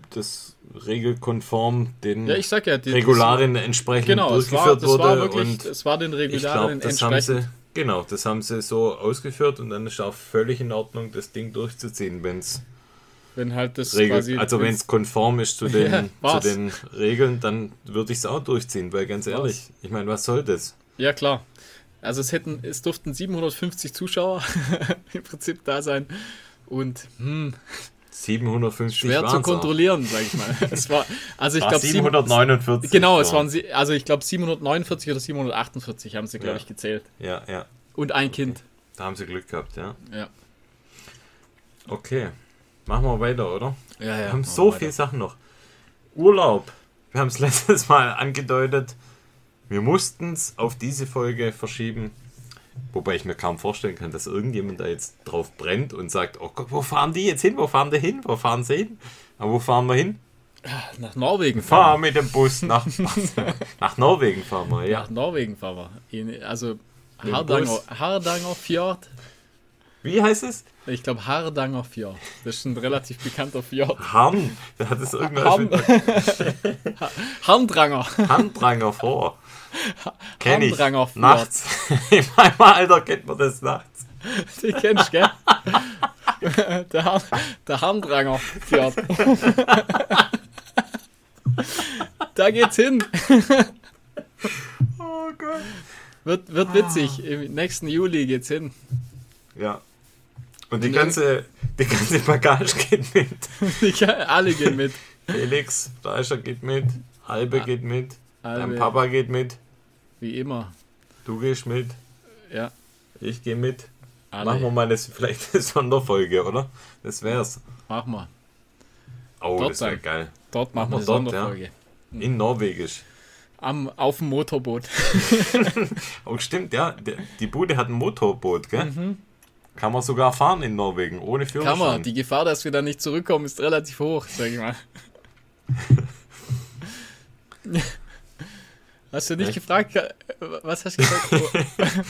das regelkonform den Ja, ich sag ja, die, Regularien entsprechend genau, es durchgeführt war, das wurde war wirklich, und es war den ich Regularien das haben entsprechend. sie genau, das haben sie so ausgeführt und dann ist auch völlig in Ordnung, das Ding durchzuziehen, wenn es wenn halt das Regel, quasi, also wenn es konform ist zu den, Ja, zu den Regeln, dann würde ich es auch durchziehen, weil ganz ehrlich, ich meine, was soll das? Ja, klar. Also es hätten, es durften 750 Zuschauer im Prinzip da sein. Und hm, 750 schwer zu kontrollieren, sag ich mal. Es war, also ich War glaube 749. Genau, es waren sie, also ich glaube 749 oder 748 haben sie, glaube Ja. ich, gezählt. Ja, ja, Und ein Kind. da haben sie Glück gehabt, ja. Ja. Okay, machen wir weiter, oder? Ja, ja. Wir haben so viele Sachen noch. Urlaub. Wir haben es letztes Mal angedeutet. Wir mussten es auf diese Folge verschieben. Wobei ich mir kaum vorstellen kann, dass irgendjemand da jetzt drauf brennt und sagt, oh Gott, wo fahren die jetzt hin? Wo fahren die hin? Wo fahren sie hin? Aber wo fahren wir hin? Nach Norwegen Fahr mit dem Bus nach, nach Norwegen fahren wir, ja. Nach Norwegen fahren wir. In, also Hardanger. Hardanger Fjord. Wie heißt es? Ich glaube Hardanger Fjord. Das ist ein relativ bekannter Fjord. Harn. Da hat es irgendwas Harn. Harndranger. Handdranger vor. Kenn ich. Harndranger Fjord. Nachts. In meinem Alter kennt man das nachts. Die kennst du, gell? Der, Har der Harndranger Fjord. da geht's hin. Oh Gott. Wird, wird witzig. Im nächsten Juli geht's hin. Ja. Und die ganze, die ganze Bagage geht mit. Alle gehen mit. Felix, Fleischer geht mit. Halbe geht mit. Dein Halbe. Papa geht mit. Wie immer. Du gehst mit. Ja, Ich gehe mit. alle. Machen wir mal eine, vielleicht eine Sonderfolge, oder? Das wär's. Machen wir. Oh, Dort das wäre geil. Dort machen Machen wir eine dort, ja. Sonderfolge. In Norwegisch. Am, auf dem Motorboot. Oh, stimmt, ja. Die Bude hat ein Motorboot, gell? Mhm. Kann man sogar fahren in Norwegen, ohne Führerschein. Kann man. Die Gefahr, dass wir da nicht zurückkommen, ist relativ hoch, sag ich mal. Hast du nicht Echt? gefragt, äh, was hast du gesagt?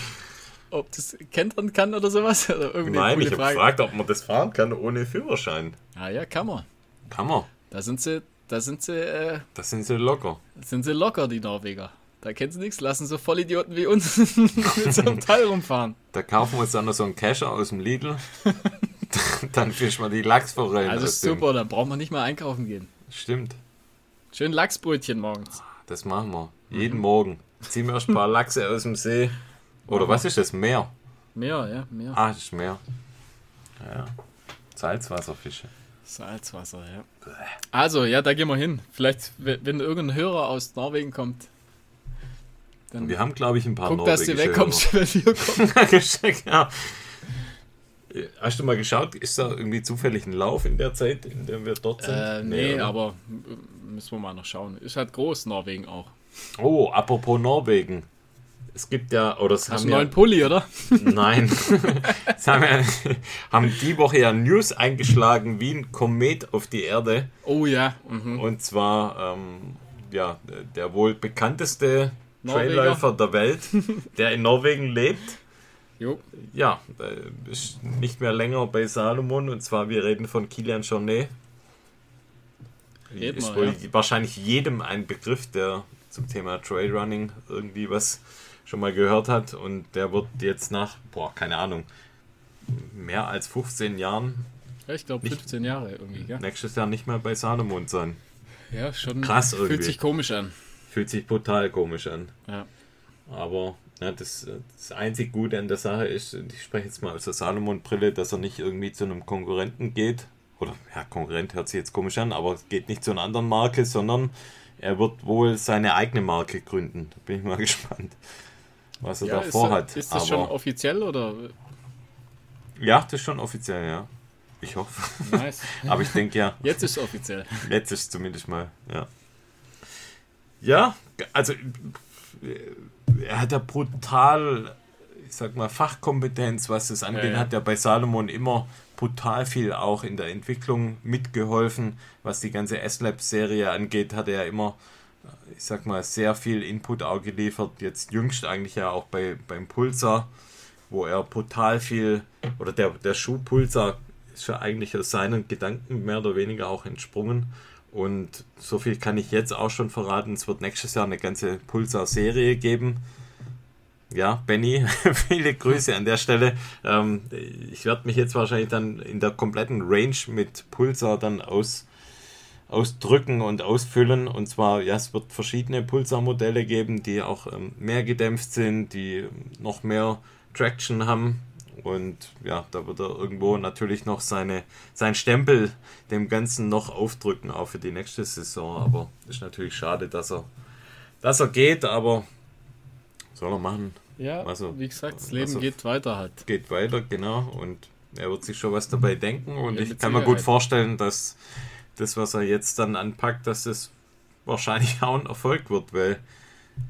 Ob- das kentern kann oder sowas? Oder irgendeine Nein, ich habe gefragt, ob man das fahren kann ohne Führerschein. Ah ja, kann man. Kann man. Da sind sie, da sind sie, äh, Das sind sie locker. sind sie locker, die Norweger. Da kennen sie nichts, lassen so Vollidioten wie uns mit so einem Teil rumfahren. Da kaufen wir uns dann noch so einen Kescher aus dem Lidl. dann fischen wir die Lachsforellen. Also super, da braucht man nicht mal einkaufen gehen. Stimmt. Schön Lachsbrötchen morgens. Das machen wir. Jeden Morgen. Ziehen wir erst ein paar Lachse aus dem See. Oder was ist das? Meer? Mehr, ja, mehr. Ah, das ist Meer. Ja. Salzwasserfische. Salzwasser, ja. Also, ja, da gehen wir hin. Vielleicht, wenn irgendein Hörer aus Norwegen kommt, dann Wir haben, glaube ich, ein paar guck, dass du wegkommst, wenn wir kommen. Hörer. Ja. Hast du mal geschaut, ist da irgendwie zufällig ein Lauf in der Zeit, in der wir dort sind? Äh, nee, oder? aber müssen wir mal noch schauen. Ist halt groß, Norwegen auch. Oh, apropos Norwegen. Es gibt ja, oder es Hast haben einen ja, neuen Pulli, oder? Nein. es haben, ja, haben die Woche ja News eingeschlagen wie ein Komet auf die Erde. Oh ja. Mhm. Und zwar ähm, ja, der wohl bekannteste Norweger. Trailläufer der Welt, der in Norwegen lebt. Jo. Ja, ist nicht mehr länger bei Salomon. Und zwar, wir reden von Kilian Jornet. Reden Ist wir, wohl ja. wahrscheinlich jedem ein Begriff, der zum Thema Trailrunning irgendwie was schon mal gehört hat. Und der wird jetzt nach, boah, keine Ahnung, mehr als 15 Jahren Ja, ich glaube Nicht- 15 Jahre irgendwie, gell? nächstes Jahr nicht mehr bei Salomon sein. Ja, schon. Krass irgendwie. Fühlt sich komisch an. Fühlt sich brutal komisch an. Ja. Aber Ja, das, das einzig Gute an der Sache ist, ich spreche jetzt mal aus der Salomon-Brille, dass er nicht irgendwie zu einem Konkurrenten geht. Oder, ja, Konkurrent hört sich jetzt komisch an, aber geht nicht zu einer anderen Marke, sondern er wird wohl seine eigene Marke gründen. Da bin ich mal gespannt, was er ja, da vorhat. Ist das aber, schon offiziell oder? Ja, das ist schon offiziell, ja. Ich hoffe. Nice. aber ich denke ja. Jetzt ist es offiziell. Jetzt ist es zumindest mal, ja. Ja, also er hat ja brutal, ich sag mal, Fachkompetenz, was das angeht, ja, ja. hat ja bei Salomon immer brutal viel auch in der Entwicklung mitgeholfen. Was die ganze S-Lab-Serie angeht, hat er ja immer, ich sag mal, sehr viel Input auch geliefert. Jetzt jüngst eigentlich ja auch bei, beim Pulsar, wo er brutal viel, oder der, der Schuh ist ja eigentlich aus seinen Gedanken mehr oder weniger auch entsprungen. Und so viel kann ich jetzt auch schon verraten. Es wird nächstes Jahr eine ganze Pulsar-Serie geben. Ja, Benny, viele Grüße an der Stelle. Ähm, ich werde mich jetzt wahrscheinlich dann in der kompletten Range mit Pulsar dann aus, ausdrücken und ausfüllen. Und zwar, ja, es wird verschiedene Pulsar-Modelle geben, die auch ähm, mehr gedämpft sind, die noch mehr Traction haben. Und ja, da wird er irgendwo natürlich noch seine, sein Stempel dem Ganzen noch aufdrücken, auch für die nächste Saison. Aber ist natürlich schade, dass er, dass er geht, aber soll er machen. Ja, also, wie gesagt, das Leben also, geht weiter halt. Geht weiter, genau. Und er wird sich schon was dabei denken. Und ja, ich kann mir gut vorstellen, dass das, was er jetzt dann anpackt, dass das wahrscheinlich auch ein Erfolg wird, weil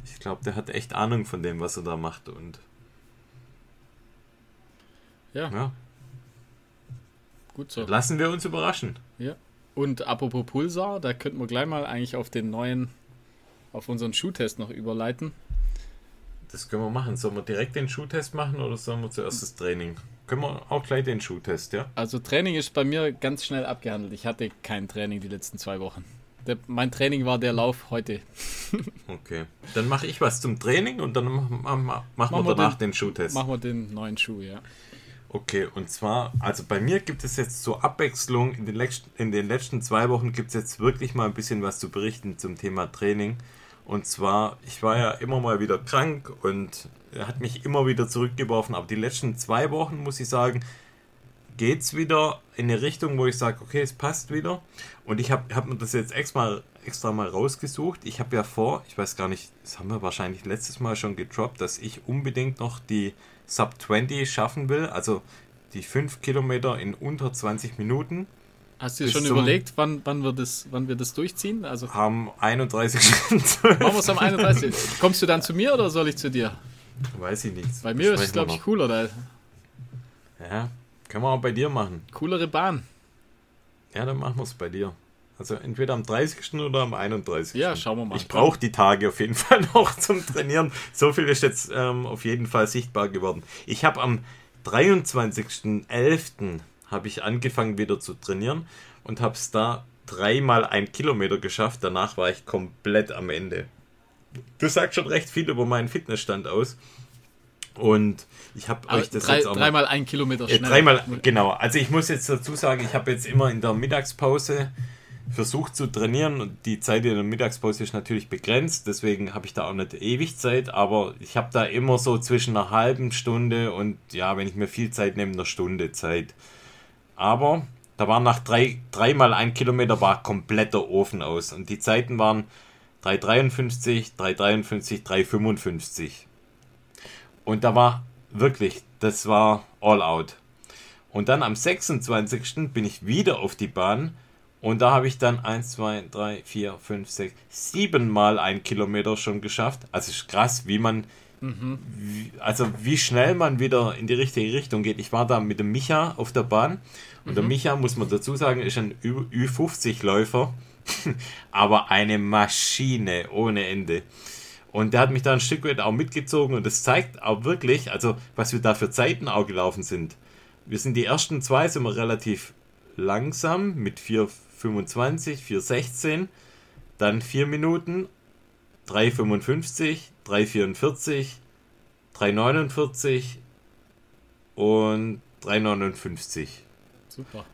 ich glaube, der hat echt Ahnung von dem, was er da macht. Und ja. ja. Gut so. Lassen wir uns überraschen. Ja. Und apropos Pulsar, da könnten wir gleich mal eigentlich auf den neuen, auf unseren Schuhtest noch überleiten. Das können wir machen. Sollen wir direkt den Schuhtest machen oder sollen wir zuerst das Training? Können wir auch gleich den Schuhtest, ja? Also Training ist bei mir ganz schnell abgehandelt. Ich hatte kein Training die letzten zwei Wochen. Der, mein Training war der Lauf heute. okay. Dann mache ich was zum Training und dann machen mach, mach wir danach den, den Schuhtest. Machen wir den neuen Schuh, ja. Okay, und zwar, also bei mir gibt es jetzt zur Abwechslung, in den, letzten, in den letzten zwei Wochen gibt es jetzt wirklich mal ein bisschen was zu berichten zum Thema Training. Und zwar, ich war ja immer mal wieder krank und er hat mich immer wieder zurückgeworfen, aber die letzten zwei Wochen, muss ich sagen, geht es wieder in eine Richtung, wo ich sage, okay, es passt wieder. Und ich habe hab mir das jetzt extra, extra mal rausgesucht. Ich habe ja vor, ich weiß gar nicht, das haben wir wahrscheinlich letztes Mal schon gedroppt, dass ich unbedingt noch die Sub 20 schaffen will, also die 5 Kilometer in unter 20 Minuten. Hast du dir schon überlegt, wann, wann, wir das, wann wir das durchziehen? Also am 31. Machen wir es am 31. Kommst du dann zu mir oder soll ich zu dir? Weiß ich nicht. Bei mir ist es, glaube ich, cooler. Da. Ja, können wir auch bei dir machen. Coolere Bahn. Ja, dann machen wir es bei dir. Also entweder am 30. oder am 31. Ja, schauen wir mal. Ich brauche die Tage auf jeden Fall noch zum Trainieren. So viel ist jetzt ähm, auf jeden Fall sichtbar geworden. Ich habe am 23.11. habe ich angefangen wieder zu trainieren und habe es da dreimal ein Kilometer geschafft. Danach war ich komplett am Ende. Das sagt schon recht viel über meinen Fitnessstand aus. Und ich habe euch das drei, jetzt auch dreimal ein Kilometer schnell. Äh, dreimal, genau. Also ich muss jetzt dazu sagen, ich habe jetzt immer in der Mittagspause versucht zu trainieren und die Zeit in der Mittagspause ist natürlich begrenzt, deswegen habe ich da auch nicht ewig Zeit, aber ich habe da immer so zwischen einer halben Stunde und ja, wenn ich mir viel Zeit nehme, einer Stunde Zeit. Aber da war nach drei, dreimal ein Kilometer war kompletter Ofen aus und die Zeiten waren 3,53, 3,53, 3,55. Und da war wirklich, das war all out. Und dann am 26. bin ich wieder auf die Bahn und da habe ich dann 1, 2, 3, 4, 5, 6, 7 Mal ein Kilometer schon geschafft. Also ist krass, wie man, mhm. wie, also wie schnell man wieder in die richtige Richtung geht. Ich war da mit dem Micha auf der Bahn und mhm. der Micha, muss man dazu sagen, ist ein Ü50-Läufer, aber eine Maschine ohne Ende. Und der hat mich da ein Stück weit auch mitgezogen und das zeigt auch wirklich, also was wir da für Zeiten auch gelaufen sind. Wir sind die ersten zwei, sind wir relativ langsam mit 4, 4,25, 4,16, dann 4 Minuten, 3,55, 3,44, 3,49 und 3,59. Super.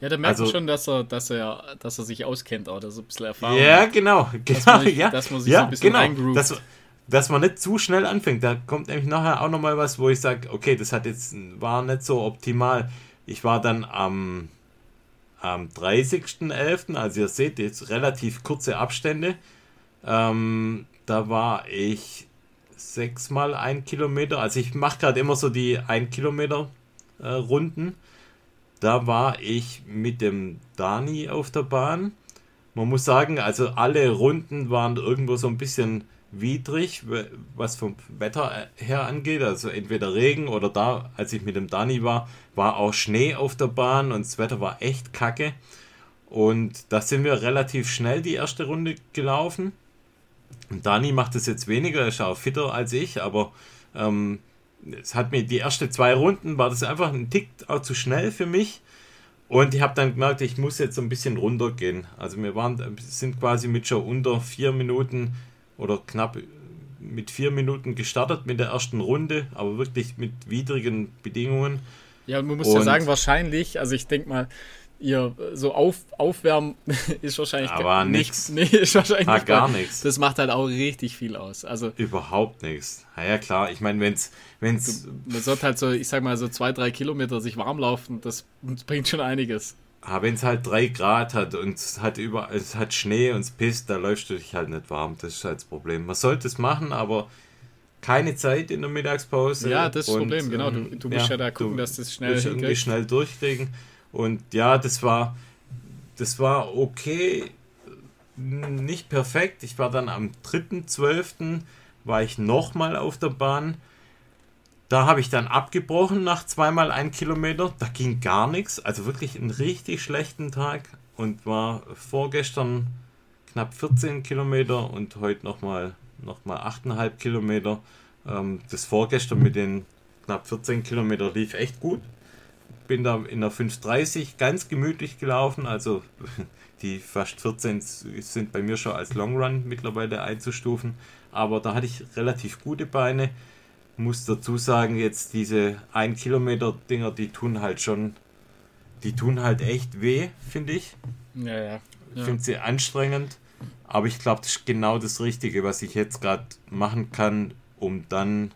Ja, da merkt also, man schon, dass er, dass er, dass er sich auskennt, auch, dass er ein bisschen Erfahrung Ja, genau, genau. Dass man, ja, dass man sich ja, so ein bisschen genau. Das, dass man nicht zu schnell anfängt. Da kommt nämlich nachher auch nochmal was, wo ich sage, okay, das hat jetzt, war nicht so optimal. Ich war dann am, am 30.11., also ihr seht jetzt relativ kurze Abstände. Ähm, da war ich sechsmal ein Kilometer. Also ich mache gerade immer so die ein Kilometer äh, Runden. Da war ich mit dem Dani auf der Bahn. Man muss sagen, also alle Runden waren irgendwo so ein bisschen widrig, was vom Wetter her angeht. Also entweder Regen oder da, als ich mit dem Dani war, war auch Schnee auf der Bahn und das Wetter war echt kacke. Und da sind wir relativ schnell die erste Runde gelaufen. Und Dani macht es jetzt weniger, er ist auch fitter als ich, aber ähm, es hat mir die ersten zwei Runden war das einfach ein Tick auch zu schnell für mich. Und ich habe dann gemerkt, ich muss jetzt so ein bisschen runtergehen. Also wir waren, sind quasi mit schon unter vier Minuten oder knapp mit vier Minuten gestartet mit der ersten Runde, aber wirklich mit widrigen Bedingungen. Ja, und man muss und ja sagen, wahrscheinlich, also ich denke mal, ihr so auf, aufwärmen ist wahrscheinlich aber nichts. Nee, ist wahrscheinlich ah, gar nichts. Das macht halt auch richtig viel aus. Also überhaupt nichts. Na ja klar, ich meine, wenn's wenn's man sollte halt so, ich sag mal so zwei drei Kilometer sich warm laufen, das bringt schon einiges. Aber wenn es halt drei Grad hat und es hat über es hat Schnee und es pisst, da läufst du dich halt nicht warm. Das ist halt das Problem. Man sollte es machen, aber keine Zeit in der Mittagspause. Ja, das ist das Problem, genau. Du, du musst ja, ja da gucken, dass das schnell irgendwie schnell durchkriegen. Und ja, das war, das war okay, nicht perfekt. Ich war dann am 3.12. war ich nochmal auf der Bahn. Da habe ich dann abgebrochen nach zweimal ein Kilometer. Da ging gar nichts. Also wirklich einen richtig schlechten Tag. Und war vorgestern knapp 14 Kilometer und heute nochmal noch mal 8,5 Kilometer. Ähm, das vorgestern mit den knapp 14 Kilometer lief echt gut bin da in der 5.30 ganz gemütlich gelaufen. Also die fast 14 sind bei mir schon als Long Run mittlerweile einzustufen. Aber da hatte ich relativ gute Beine. Muss dazu sagen, jetzt diese 1 Kilometer Dinger, die tun halt schon, die tun halt echt weh, finde ich. Ja, ja. ja. Ich finde sie anstrengend. Aber ich glaube, das ist genau das Richtige, was ich jetzt gerade machen kann, um dann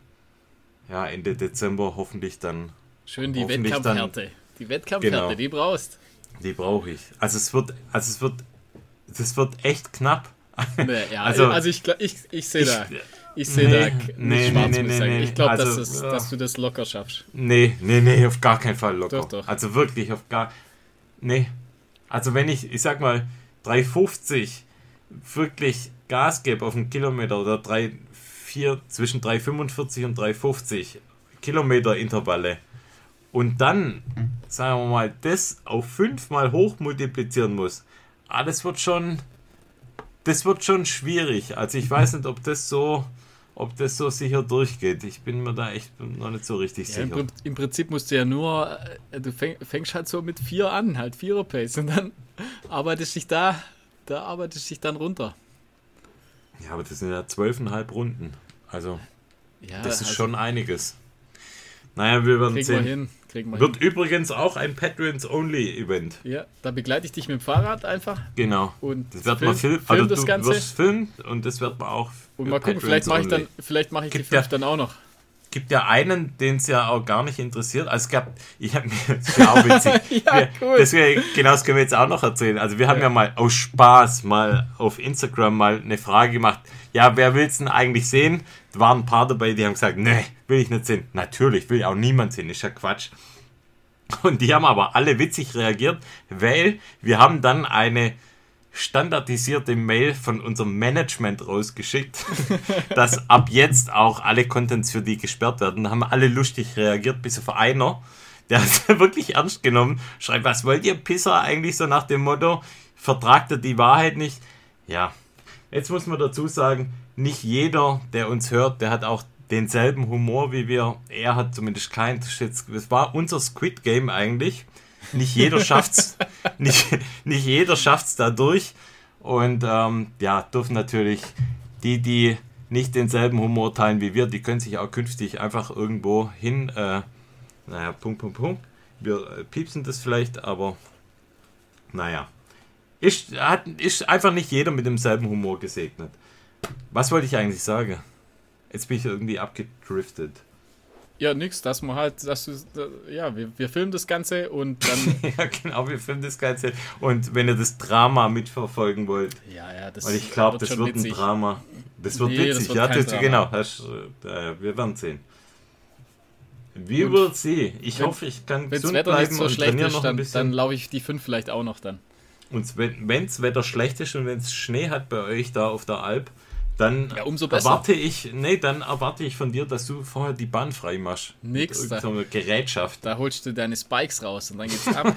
ja, Ende Dezember hoffentlich dann Schön die Wettkampfhärte. Die Wettkampfhärte, genau. die brauchst. Die brauche ich. Also es wird, also es wird, das wird echt knapp. Nee, ja, also, also ich, ich, ich sehe da. Ich sehe nee, da nee, schwarz, nee, nee, Ich glaube, also, dass, ja. dass, du das locker schaffst. Nee, nee, nee, auf gar keinen Fall locker. Doch, doch. Also wirklich auf gar. Nee. Also wenn ich, ich sag mal, 350 wirklich Gas gebe auf einen Kilometer oder 3, 4, zwischen 345 und 350 Kilometer Intervalle, und dann, sagen wir mal, das auf fünfmal hoch multiplizieren muss, ah, das wird schon, das wird schon schwierig. Also ich weiß nicht, ob das so, ob das so sicher durchgeht. Ich bin mir da echt noch nicht so richtig ja, sicher. Im, Im, Prinzip musst du ja nur, äh, du fäng, fängst halt so mit vier an, halt vierer Pace und dann arbeitest dich da, da arbeitest dich dann runter. Ja, aber das sind ja zwölfeinhalb Runden. Also, ja, das ist also, schon einiges. Naja, wir werden sehen. Wir hin. Wird hin. übrigens auch ein Patrons-Only-Event. Ja, da begleite ich dich mit dem Fahrrad einfach. Genau. Und das wird film, man film, also das du Ganze. wirst filmen und das wird man auch. Und mal gucken, vielleicht mache ich dann, vielleicht mache ich Gibt die fünf ja, dann auch noch. Gibt ja einen, den es ja auch gar nicht interessiert. Also es gab, ich habe mir, das ist auch witzig. ja, cool. Deswegen, genau das können wir jetzt auch noch erzählen. Also wir haben ja, ja mal aus Spaß mal auf Instagram mal eine Frage gemacht. Ja, wer will es denn eigentlich sehen? Da waren ein paar dabei, die haben gesagt, nee, will ich nicht sehen. Natürlich, will auch niemand sehen, ist ja Quatsch. Und die haben aber alle witzig reagiert, weil wir haben dann eine standardisierte Mail von unserem Management rausgeschickt, dass ab jetzt auch alle Contents für die gesperrt werden. Da haben alle lustig reagiert, bis auf einer, der hat wirklich ernst genommen. Schreibt, was wollt ihr Pisser eigentlich so nach dem Motto, vertragt ihr die Wahrheit nicht? Ja, jetzt muss man dazu sagen, nicht jeder, der uns hört, der hat auch denselben Humor wie wir. Er hat zumindest keinen. Das war unser Squid Game eigentlich. Nicht jeder schafft's. nicht, nicht jeder schafft's dadurch. Und ähm, ja, dürfen natürlich die, die nicht denselben Humor teilen wie wir, die können sich auch künftig einfach irgendwo hin. Äh, naja, Punkt, Punkt, Punkt. Wir äh, piepsen das vielleicht, aber naja. Ist, hat, ist einfach nicht jeder mit demselben Humor gesegnet. Was wollte ich eigentlich sagen? Jetzt bin ich irgendwie abgedriftet. Ja, nix, dass man halt, dass du, ja, wir, wir filmen das Ganze und dann. ja, genau, wir filmen das Ganze. Und wenn ihr das Drama mitverfolgen wollt, ja, ja, das weil ich glaube, das wird witzig. ein Drama. Das wird Nee, witzig, das wird ja, das, Drama. genau. Hast, äh, wir werden sehen. Wie Und wird sie? Ich wenn- hoffe, ich kann gesund Wetter bleiben so und trainiere ist, noch ein dann, bisschen. dann laufe ich die fünf vielleicht auch noch dann. Und wenn das Wetter schlecht ist und wenn es Schnee hat bei euch da auf der Alp, dann Ja, erwarte ich, nee, dann erwarte ich von dir, dass du vorher die Bahn frei machst. Nix, da- irgendeiner Gerätschaft. Da holst du deine Spikes raus und dann geht's ab.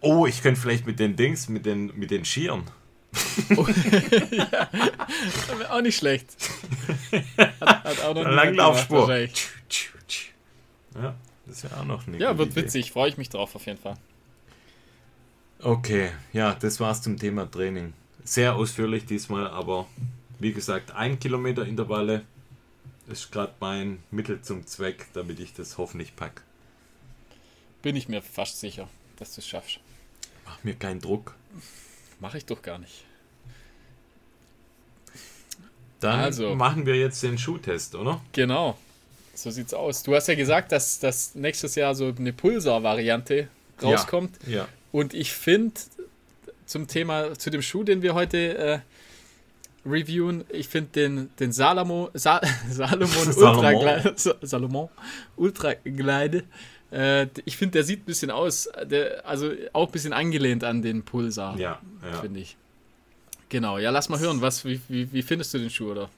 Oh, ich könnte vielleicht mit den Dings, mit den, mit den Skiern. Wär auch nicht schlecht. Hat, hat auch noch Langlaufspur. gemacht. Ja, das wäre auch noch eine Ja, wird Idee. witzig. Freue ich mich drauf auf jeden Fall. Okay, ja, das war's zum Thema Training. Sehr ausführlich diesmal, aber wie gesagt, ein Kilometer Intervalle ist gerade mein Mittel zum Zweck, damit ich das hoffentlich pack. Bin ich mir fast sicher, dass du es schaffst. Mach mir keinen Druck. Mache ich doch gar nicht. Dann Also. machen wir jetzt den Schuhtest, oder? Genau. So sieht's aus. Du hast ja gesagt, dass, dass nächstes Jahr so eine Pulsar-Variante rauskommt. Ja. Und ich finde, zum Thema, zu dem Schuh, den wir heute äh, reviewen, ich finde den, den Salamo, Sa Salomon Ultra Salomon. Glide, Sa- Salomon Ultra Glide, äh, ich finde, der sieht ein bisschen aus, der, also auch ein bisschen angelehnt an den Pulsar, Ja, ja. finde ich. Genau, ja, lass mal hören, was, wie, wie, wie findest du den Schuh, oder?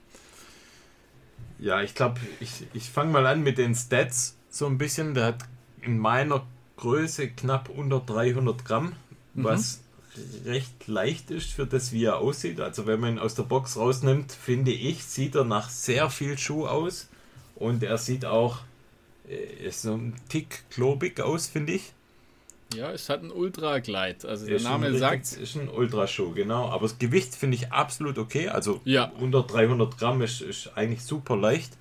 Ja, ich glaube, ich, ich fange mal an mit den Stats so ein bisschen. Der hat in meiner Größe knapp unter 300 Gramm, Mhm. was recht leicht ist für das, wie er aussieht. Also wenn man ihn aus der Box rausnimmt, finde ich, sieht er nach sehr viel Schuh aus. Und er sieht auch äh, ist so ein Tick klobig aus, finde ich. Ja, es hat ein Ultra Glide, also der Ist Name ein sagt richtig- Ist ein Ultraschuh, genau. Aber das Gewicht finde ich absolut okay. Also Ja. unter 300 Gramm ist, ist eigentlich super leicht.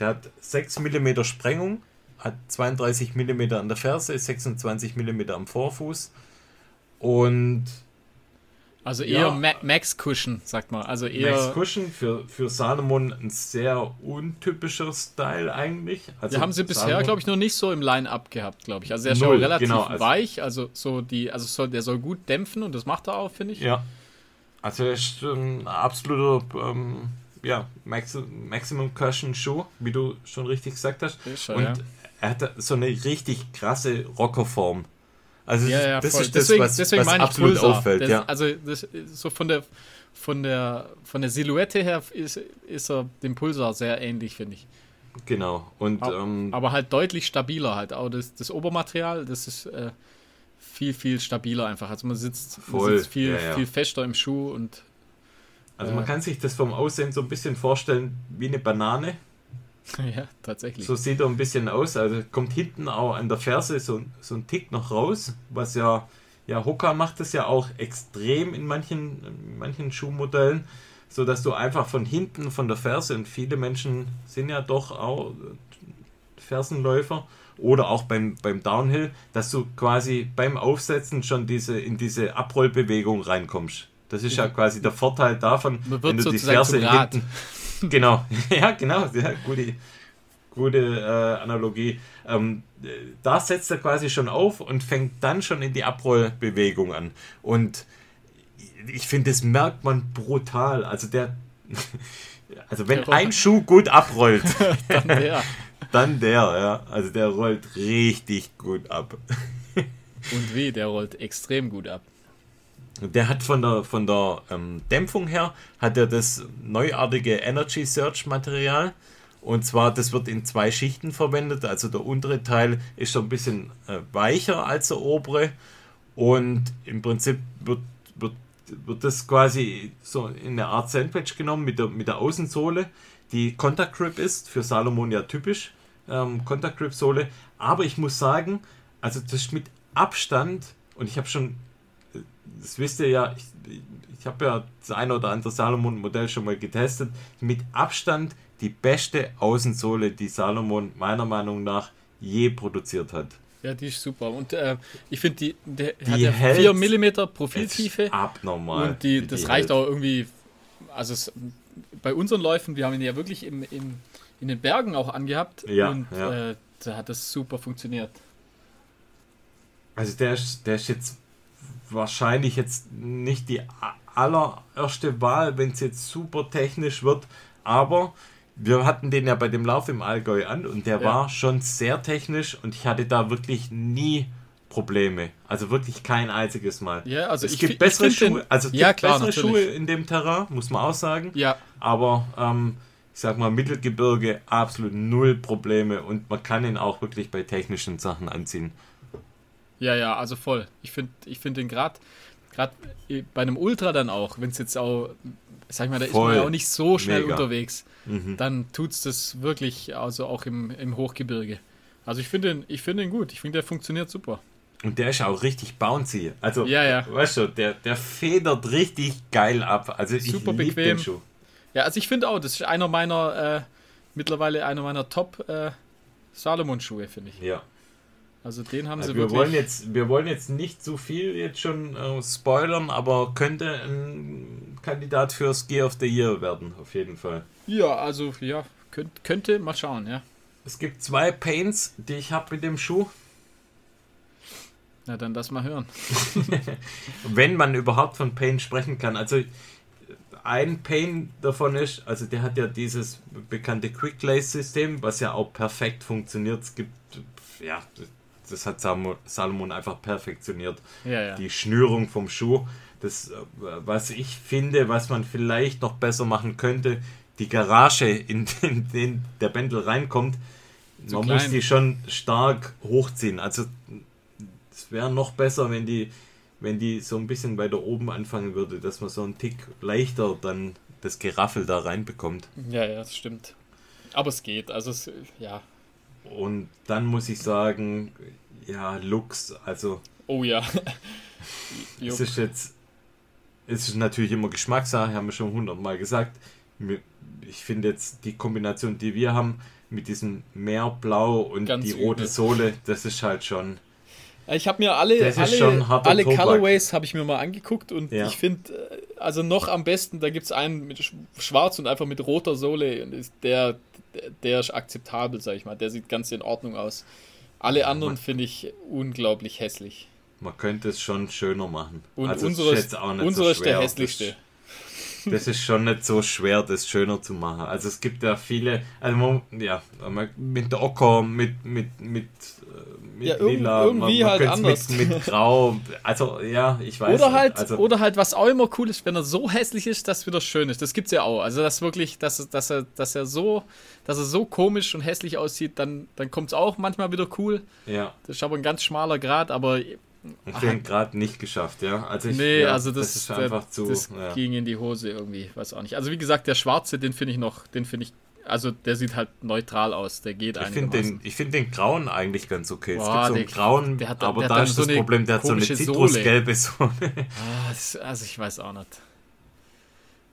Der hat 6 mm Sprengung, hat 32 mm an der Ferse, 26 mm am Vorfuß. Und Also eher Ja. Ma Max Cushion, sagt man. Also eher. Max Cushion für, für Salomon ein sehr untypischer Style eigentlich. Also Wir haben sie bisher, glaube ich, noch nicht so im Line-Up gehabt, glaube ich. Also der ist schon Null, relativ genau, also- weich, also so die, also soll, der soll gut dämpfen und das macht er auch, finde ich. Ja. Also er ist ein absoluter ähm, ja, Max Maximum Cushion Schuh, wie du schon richtig gesagt hast. Schon, Und ja. Er hat so eine richtig krasse Rockerform. Also Ja, ja, das voll. ist das, deswegen, was, deswegen was absolut Pulsar. auffällt. Das, ja. Also das, so von der von der von der Silhouette her ist, ist er dem Pulsar sehr ähnlich, finde ich. Genau. Und Aber, ähm, aber halt deutlich stabiler halt. Auch das, das Obermaterial, das ist äh, viel, viel stabiler einfach. Also man sitzt, man sitzt viel, ja, viel fester im Schuh und also man äh, kann sich das vom Aussehen so ein bisschen vorstellen wie eine Banane. ja, tatsächlich. So sieht er ein bisschen aus. Also kommt hinten auch an der Ferse so, so ein Tick noch raus, was ja, ja, Hoka macht das ja auch extrem in manchen, in manchen Schuhmodellen, so dass du einfach von hinten von der Ferse und viele Menschen sind ja doch auch Fersenläufer oder auch beim, beim Downhill, dass du quasi beim Aufsetzen schon diese, in diese Abrollbewegung reinkommst. Das ist ja quasi der Vorteil davon, wenn du die Ferse hinten. Genau, ja, genau, ja, gute, gute äh, Analogie. Ähm, äh, da setzt er quasi schon auf und fängt dann schon in die Abrollbewegung an. Und ich finde, das merkt man brutal. Also der, also wenn Der ein Schuh gut abrollt, Dann der. dann der, ja. Also der rollt richtig gut ab. Und wie, der rollt extrem gut ab. Der hat von der, von der ähm, Dämpfung her, hat er das neuartige Energy Search Material. Und zwar, das wird in zwei Schichten verwendet. Also der untere Teil ist so ein bisschen äh, weicher als der obere. Und im Prinzip wird, wird, wird das quasi so in eine Art Sandwich genommen mit der, mit der Außensohle, die Contact Grip ist, für Salomon ja typisch, ähm, Contact Grip Sohle. Aber ich muss sagen, also das ist mit Abstand, und ich habe schon das wisst ihr ja, ich, ich habe ja das eine oder andere Salomon-Modell schon mal getestet. Mit Abstand die beste Außensohle, die Salomon meiner Meinung nach je produziert hat. Ja, die ist super. Und äh, ich finde, die, der Die hat ja hält- 4 mm Profiltiefe. abnormal. Und die, das die reicht hält. auch irgendwie, also es, bei unseren Läufen, wir haben ihn ja wirklich im, im, in den Bergen auch angehabt Ja, und ja. Äh, da hat das super funktioniert. Also der ist, der ist jetzt wahrscheinlich jetzt nicht die allererste Wahl, wenn es jetzt super technisch wird, aber wir hatten den ja bei dem Lauf im Allgäu an und der Ja. war schon sehr technisch und ich hatte da wirklich nie Probleme. Also wirklich kein einziges Mal. Ja, also es ich gibt bessere Schuhe, den- also Ja, gibt klar, bessere natürlich. Schuhe in dem Terrain, muss man auch sagen. Ja, Aber ähm, ich sag mal, Mittelgebirge absolut null Probleme und man kann ihn auch wirklich bei technischen Sachen anziehen. Ja, ja, also voll. Ich finde ich find den gerade gerade bei einem Ultra dann auch, wenn es jetzt auch, sag ich mal, da ist man Voll. ja auch nicht so schnell Mega. unterwegs, Mhm. dann tut es das wirklich, also auch im, im Hochgebirge. Also ich finde den, ich finde den gut. Ich finde, der funktioniert super. Und der ist auch richtig bouncy. Also, Ja, ja. weißt du, der, der federt richtig geil ab. Also, ich Super bequem. den Schuh. Ja, also ich finde auch, das ist einer meiner, äh, mittlerweile einer meiner Top äh, Salomon-Schuhe, finde ich. Ja. Also den haben Also sie wir, wirklich. wollen jetzt, wir wollen jetzt nicht zu viel jetzt schon äh, spoilern, aber könnte ein Kandidat fürs Gear of the Year werden, auf jeden Fall. ja, also ja, könnt, könnte mal schauen, ja. Es gibt zwei Paints, die ich habe mit dem Schuh. Na dann lass mal hören. Wenn man überhaupt von Pain sprechen kann. Also ein Pain davon ist, also der hat ja dieses bekannte Quick Lace System, was ja auch perfekt funktioniert. Es gibt, ja, das hat Salomon- einfach perfektioniert. Ja, ja. Die Schnürung vom Schuh. Das, äh, was ich finde, was man vielleicht noch besser machen könnte, die Garage, in den, den der Bändel reinkommt, Zu man klein. muss die schon stark hochziehen. Also es wäre noch besser, wenn die, wenn die so ein bisschen weiter oben anfangen würde, dass man so einen Tick leichter dann das Geraffel da reinbekommt. ja, ja, das stimmt. Aber es geht, also es, ja. Und dann muss ich sagen, ja, Lux, also Oh ja. es ist jetzt, es ist natürlich immer Geschmackssache, haben wir schon hundertmal gesagt. Ich finde jetzt die Kombination, die wir haben, mit diesem Meerblau und Ganz die rote übel. Sohle, das ist halt schon. Ich habe mir alle, alle, alle. Colorways habe ich mir mal angeguckt und Ja. ich finde, äh, also noch am besten, da gibt es einen mit sch- schwarz und einfach mit roter Sohle und ist der, der- der ist akzeptabel, sag ich mal. Der sieht ganz in Ordnung aus. Alle anderen finde ich unglaublich hässlich. Man könnte es schon schöner machen. Und Also unsere, jetzt auch nicht unsere so ist der hässlichste. Das, das ist schon nicht so schwer, das schöner zu machen. Also es gibt ja viele, also man, ja, mit der Ocker, mit, mit, mit, äh, mit Ja, Lila, irgendwie halt könnte anders. es Mit, mit Grau, also ja, ich weiß Oder nicht. halt, also, oder halt, was auch immer cool ist, wenn er so hässlich ist, dass wieder schön ist. Das gibt's ja auch. Also das wirklich, dass, dass er, dass er so, dass er so komisch und hässlich aussieht, dann, dann kommt es auch manchmal wieder cool. ja, Das ist aber ein ganz schmaler Grad, aber ich den gerade nicht geschafft, ja. Also ich, nee, ja, also das, ist der- einfach zu, das ja. ging in die Hose irgendwie, weiß auch nicht. Also wie gesagt, der schwarze, den finde ich noch, den finde ich, also der sieht halt neutral aus, der geht Ich finde einigermaßen. den, ich find den grauen eigentlich ganz okay. es Boah, gibt so einen der- grauen, der hat- aber da ist so das Problem, der hat so eine zitrusgelbe Sohle. Ah, das, also ich weiß auch nicht.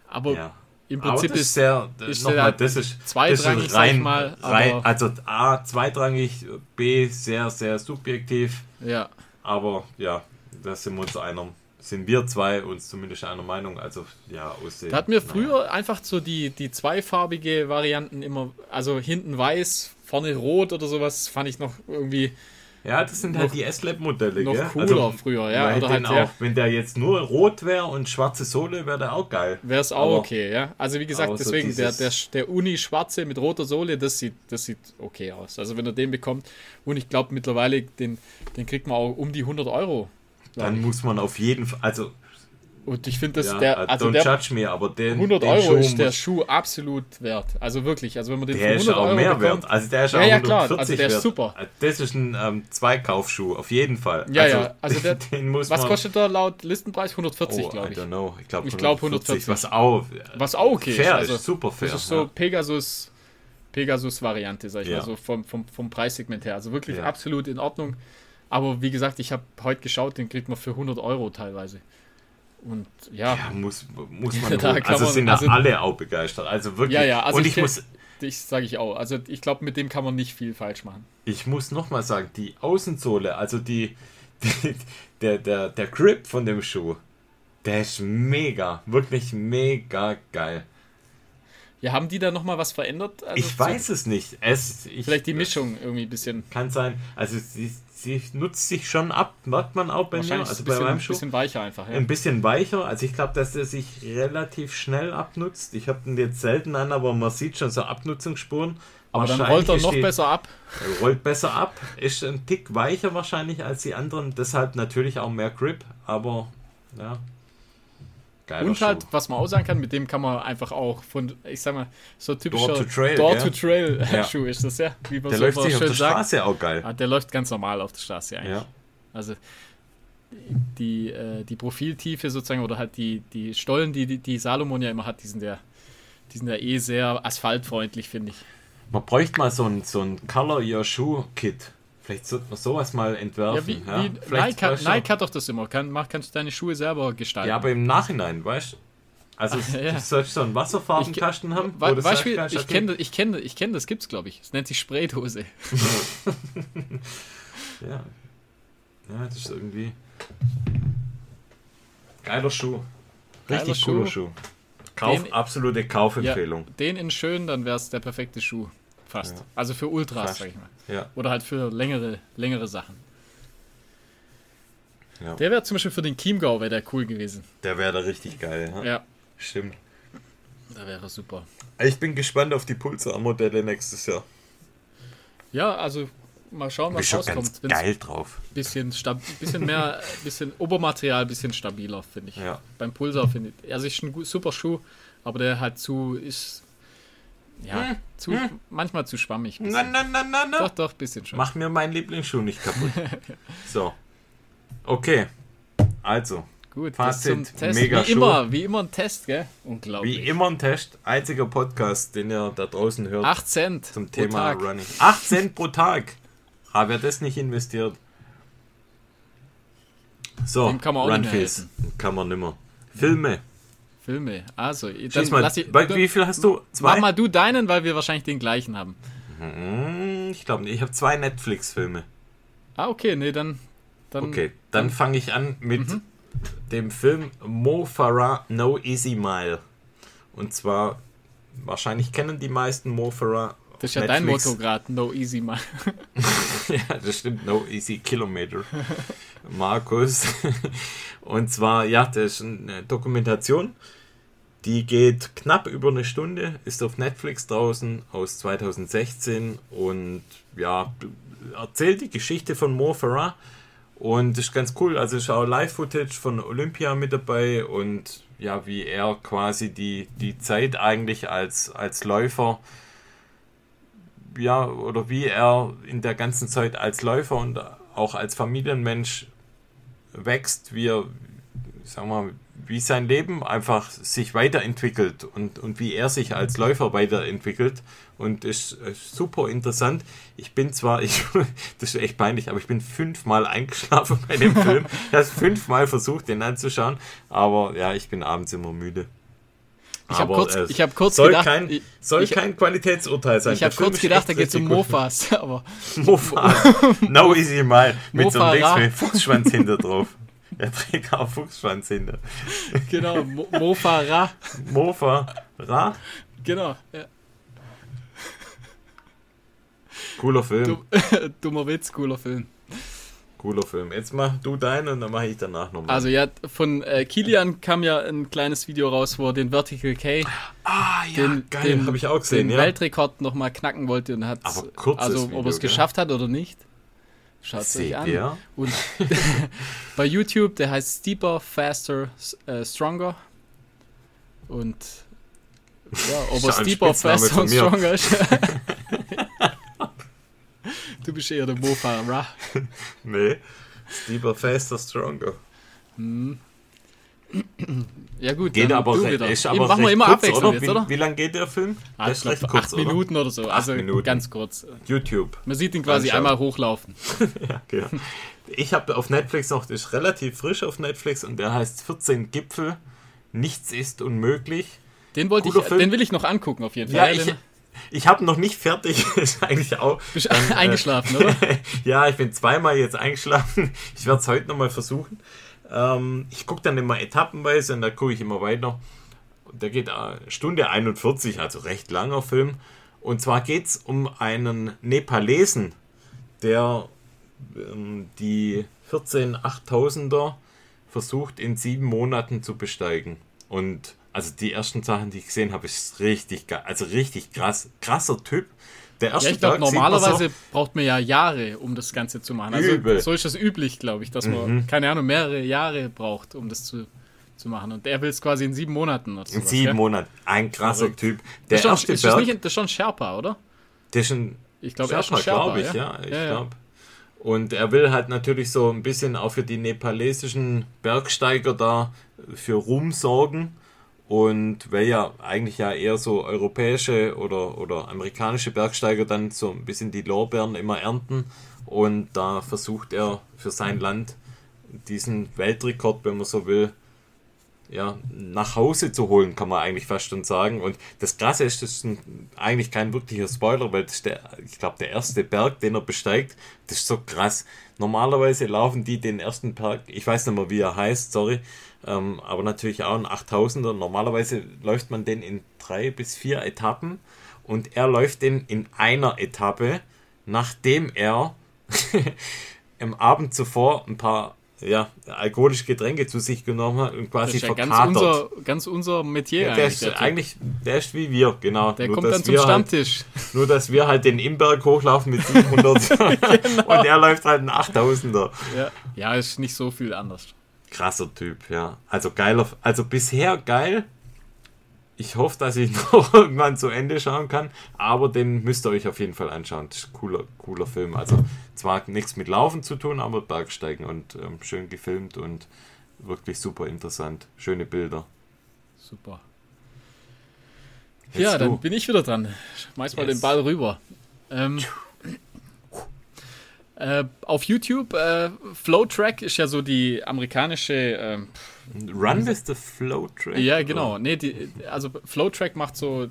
Aber ja. im Aber Prinzip das ist, sehr, ist nochmal, der das ist zweitrangig, das ist rein, mal, rein, aber- also A, zweitrangig, B, sehr, sehr subjektiv, ja, aber ja, da sind wir uns einer, sind wir zwei uns zumindest einer Meinung, also ja, aussehen. Da hat mir naja. früher einfach so die, die zweifarbige Varianten immer, also hinten weiß, vorne rot oder sowas, fand ich noch irgendwie Ja, das sind halt noch- die S-Lab-Modelle, noch gell? cooler früher, ja. Oder halt, ja, auch, wenn der jetzt nur rot wäre und schwarze Sohle, wäre der auch geil. wäre es auch aber- okay, ja. Also wie gesagt, aber so deswegen, der, der, der Uni-Schwarze mit roter Sohle, das sieht, das sieht okay aus. Also wenn er den bekommt, und ich glaube mittlerweile, den, den kriegt man auch um die 100 Euro. Dann ich. muss man auf jeden Fall, also, Und ich finde, dass ja, der, äh, also don't der judge me, aber den, 100 den Euro Schuh ist der Schuh absolut wert. Also wirklich, also wenn man den Der ist 100 auch Euro mehr bekommt, wert. Also der ist Ja, auch ja, klar. 140 Also der ist wert. super. Das ist ein ähm, Zweikaufschuh, auf jeden Fall. Ja, ja, also der- den muss was man, kostet der laut Listenpreis? 140, oh, glaube I ich. don't know. Ich glaube glaub 140. Was auch, Was auch okay fair ist. Also, ist, super fair. Das ist so ja. Pegasus, Pegasus-Variante, sag ich Ja. mal, so vom, vom, vom Preissegment her. Also wirklich Ja. absolut in Ordnung. Aber wie gesagt, ich habe heute geschaut, den kriegt man für 100 Euro teilweise. Und ja, ja, muss, muss man Da Also man- sind also- da alle auch begeistert. Also wirklich. Ja, ja, also Und ich ich, muss, ich sage ich auch. Also ich glaube, mit dem kann man nicht viel falsch machen. ich muss nochmal sagen, die Außensohle, also die, die, der, der, der Grip von dem Schuh, der ist mega. Wirklich mega geil. Ja, haben die da nochmal was verändert? Also ich weiß es nicht. Es, ich, vielleicht die Mischung irgendwie ein bisschen. Kann sein. Also sie, sie nutzt sich schon ab, merkt man auch bei mir. Also bisschen, bei meinem Schuh. Ein bisschen weicher einfach. Ja. Ein bisschen weicher. Also ich glaube, dass der sich relativ schnell abnutzt. Ich habe den jetzt selten an, aber man sieht schon so Abnutzungsspuren. Aber dann rollt er noch die, besser ab. Rollt besser ab, ist ein Tick weicher wahrscheinlich als die anderen, deshalb natürlich auch mehr Grip, aber ja, Geiler und halt, Schuh. was man auch sagen kann, mit dem kann man einfach auch von, ich sag mal, so typischer Door-to-Trail Door ja. Ist das ja. Wie man der so läuft sich auf der sagt. Straße auch geil. Ah, der läuft ganz normal auf der Straße eigentlich. Ja. Also die, äh, die Profiltiefe sozusagen oder halt die, die Stollen, die, die, die Salomon ja immer hat, die sind ja, die sind ja eh sehr asphaltfreundlich, finde ich. Man bräuchte mal so ein, so ein Color Your Shoe Kit. Vielleicht sollte man sowas mal entwerfen. Ja, wie, ja? Wie Nike, hat, Nike hat doch das immer. Kann, mach, kannst du deine Schuhe selber gestalten. Ja, aber im Nachhinein, weißt du? Also Ach, ja. du sollst so einen Wasserfarbenkasten haben. We weißt du, ich kenne ich kenn, ich kenn, das gibt's, glaube ich. Es nennt sich Spraydose. ja. Ja, das ist irgendwie. Geiler Schuh. Richtig Geiler cooler Schuh. Schuh. Kauf, den, absolute Kaufempfehlung. Ja, den in schön, dann wäre es der perfekte Schuh. Fast. Ja. Also für Ultras, Fast. sag ich mal. Ja. Oder halt für längere, längere Sachen. Ja. Der wäre zum Beispiel für den Chiemgau wäre der cool gewesen. Der wäre da richtig geil, ja. ja. Stimmt. Da wäre super. Ich bin gespannt auf die Pulsar-Modelle nächstes Jahr. Ja, also mal schauen, was rauskommt. Ganz geil drauf. Bisschen, bisschen mehr, bisschen Obermaterial, bisschen stabiler, finde ich. Ja. Beim Pulsar finde ich. Also ist ein super Schuh, aber der halt zu ist ja, hm. zu, hm. manchmal zu schwammig. Na, na, na, na, na. Doch, doch, bisschen schon. Mach mir meinen Lieblingsschuh nicht kaputt. so. Okay. Also. Gut, Fazit, mega wie immer, wie immer ein Test, gell? Unglaublich. Wie immer ein Test. Einziger Podcast, den ihr da draußen hört. 8 Cent zum Thema Tag. Running. 8 Cent pro Tag. Aber wer das nicht investiert. So, Dem kann man auch Runface. Kann man nimmer. Filme. Filme. Also, dann mal, lass ich, bei, wie viel hast du? Zwei? Mach mal du deinen, weil wir wahrscheinlich den gleichen haben. Hm, ich glaube nicht. Ich habe zwei Netflix-Filme. Ah, okay, nee, dann. dann okay, dann, dann fange ich an mit mhm. dem Film Mo Farah No Easy Mile. Und zwar, wahrscheinlich kennen die meisten Mo Farah. Das ist ja Netflix. dein Motto gerade, No Easy Mile. ja, das stimmt, No Easy Kilometer. Markus. Und zwar, ja, das ist eine Dokumentation die geht knapp über eine Stunde, ist auf Netflix draußen aus 2016 und ja, erzählt die Geschichte von Mo Farah und ist ganz cool. Also ist auch Live-Footage von Olympia mit dabei und ja, wie er quasi die, die Zeit eigentlich als, als Läufer ja, oder wie er in der ganzen Zeit als Läufer und auch als Familienmensch wächst, wie er, sagen wir mal, wie sein Leben einfach sich weiterentwickelt und, und wie er sich als Läufer weiterentwickelt. Und ist, ist super interessant. Ich bin zwar, ich, das ist echt peinlich, aber ich bin fünfmal eingeschlafen bei dem Film. Ich habe fünfmal versucht, den anzuschauen, aber ja, ich bin abends immer müde. Ich habe kurz, äh, hab kurz soll gedacht. Kein, ich, soll ich, kein Qualitätsurteil sein. Ich habe kurz gedacht, da geht es um Mofas. Aber Mofa. no easy mal. Mit Mofa so einem Fuchsschwanz hinter drauf. Er trägt auch Fuchsschwanz hinter. Genau, Mo Mofa Ra. Mofa Ra? Genau, ja. Cooler Film. Dummer Witz, cooler Film. Cooler Film. Jetzt mach du deinen und dann mache ich danach nochmal. Also ja, von äh, Kilian kam ja ein kleines Video raus, wo er den Vertical K, ah, ja, den, geil, habe ich auch gesehen, den ja. Weltrekord nochmal knacken wollte und hat Aber kurzes also ob er es geschafft hat oder nicht. Schaut es euch an. Ihr? Und bei YouTube, der heißt Steeper, Faster, uh, Stronger. Und ja, ob er Steeper, Faster und Stronger ist. du bist eher der Mofa, Nee, Steeper, Faster, Stronger. Hm. Ja gut, geht aber, du wieder. Ist aber machen wir immer kurz, abwechselnd oder? Jetzt, oder? Wie, wie lange geht der Film? Ah, der ist recht kurz, acht? Minuten oder so, also Minuten. ganz kurz. YouTube. Man sieht ihn quasi einmal hochlaufen. ja, genau. Ich habe auf Netflix noch, das ist relativ frisch auf Netflix und der heißt 14 Gipfel. Nichts ist unmöglich. Den wollte ich, Film. den will ich noch angucken auf jeden Fall. Ja, ich, ich habe noch nicht fertig, ist eigentlich auch. Bist dann, eingeschlafen, äh, oder? ja, ich bin zweimal jetzt eingeschlafen. Ich werde es heute nochmal versuchen. Ähm, ich gucke dann immer etappenweise und da gucke ich immer weiter. Der geht äh, Stunde 41, also recht langer Film. Und zwar geht es um einen Nepalesen, der ähm, die 14 8000er versucht in sieben Monaten zu besteigen. Und also die ersten Sachen, die ich gesehen habe, ist richtig. Also richtig krass. Krasser Typ. Der erste ja, ich glaube, normalerweise braucht man ja Jahre, um das Ganze zu machen. Also übel. so ist das üblich, glaube ich, dass man, mhm. keine Ahnung, mehrere Jahre braucht, um das zu, zu machen. Und der will es quasi in sieben Monaten. Oder in sieben ja? Monaten. Ein krasser Verrückt. Typ. Der das, ist schon, ist das, nicht, das ist schon Sherpa, oder? Der ist schon. Ich glaube, er ist schon Sherpa, glaube ich, ja. ja ich ja, glaube. Und er will halt natürlich so ein bisschen auch für die nepalesischen Bergsteiger da für Ruhm sorgen. Und weil ja eigentlich ja eher so europäische oder, oder amerikanische Bergsteiger dann so ein bisschen die Lorbeeren immer ernten. Und da versucht er für sein Land diesen Weltrekord, wenn man so will, ja, nach Hause zu holen, kann man eigentlich fast schon sagen. Und das Krasse ist, das ist ein, eigentlich kein wirklicher Spoiler, weil das der, ich glaube, der erste Berg, den er besteigt, das ist so krass. Normalerweise laufen die den ersten Berg, ich weiß nicht mehr, wie er heißt, sorry, ähm, aber natürlich auch ein 8000er. Normalerweise läuft man den in drei bis vier Etappen und er läuft den in einer Etappe, nachdem er im Abend zuvor ein paar ja, alkoholische Getränke zu sich genommen hat und quasi das ist ja verkatert. Ganz unser, ganz unser Metier ja, der eigentlich. Ist der eigentlich, der ist wie wir, genau. Der nur, kommt dann zum halt Stammtisch. Halt, nur, dass wir halt den Imberg hochlaufen mit 700 genau. und er läuft halt einen 8000er. Ja. ja, ist nicht so viel anders. Krasser Typ, ja. Also geiler, also bisher geil, ich hoffe, dass ich noch irgendwann zu Ende schauen kann, aber den müsst ihr euch auf jeden Fall anschauen. Das ist ein cooler, cooler Film. Also zwar nichts mit Laufen zu tun, aber Bergsteigen und ähm, schön gefilmt und wirklich super interessant. Schöne Bilder. Super. Jetzt ja, dann bin ich wieder dran. Schmeiß mal yes. den Ball rüber. Ähm, äh, auf YouTube, äh, Flowtrack ist ja so die amerikanische. Äh, Run with the Flowtrack? Ja, genau. Nee, die, also Flowtrack macht so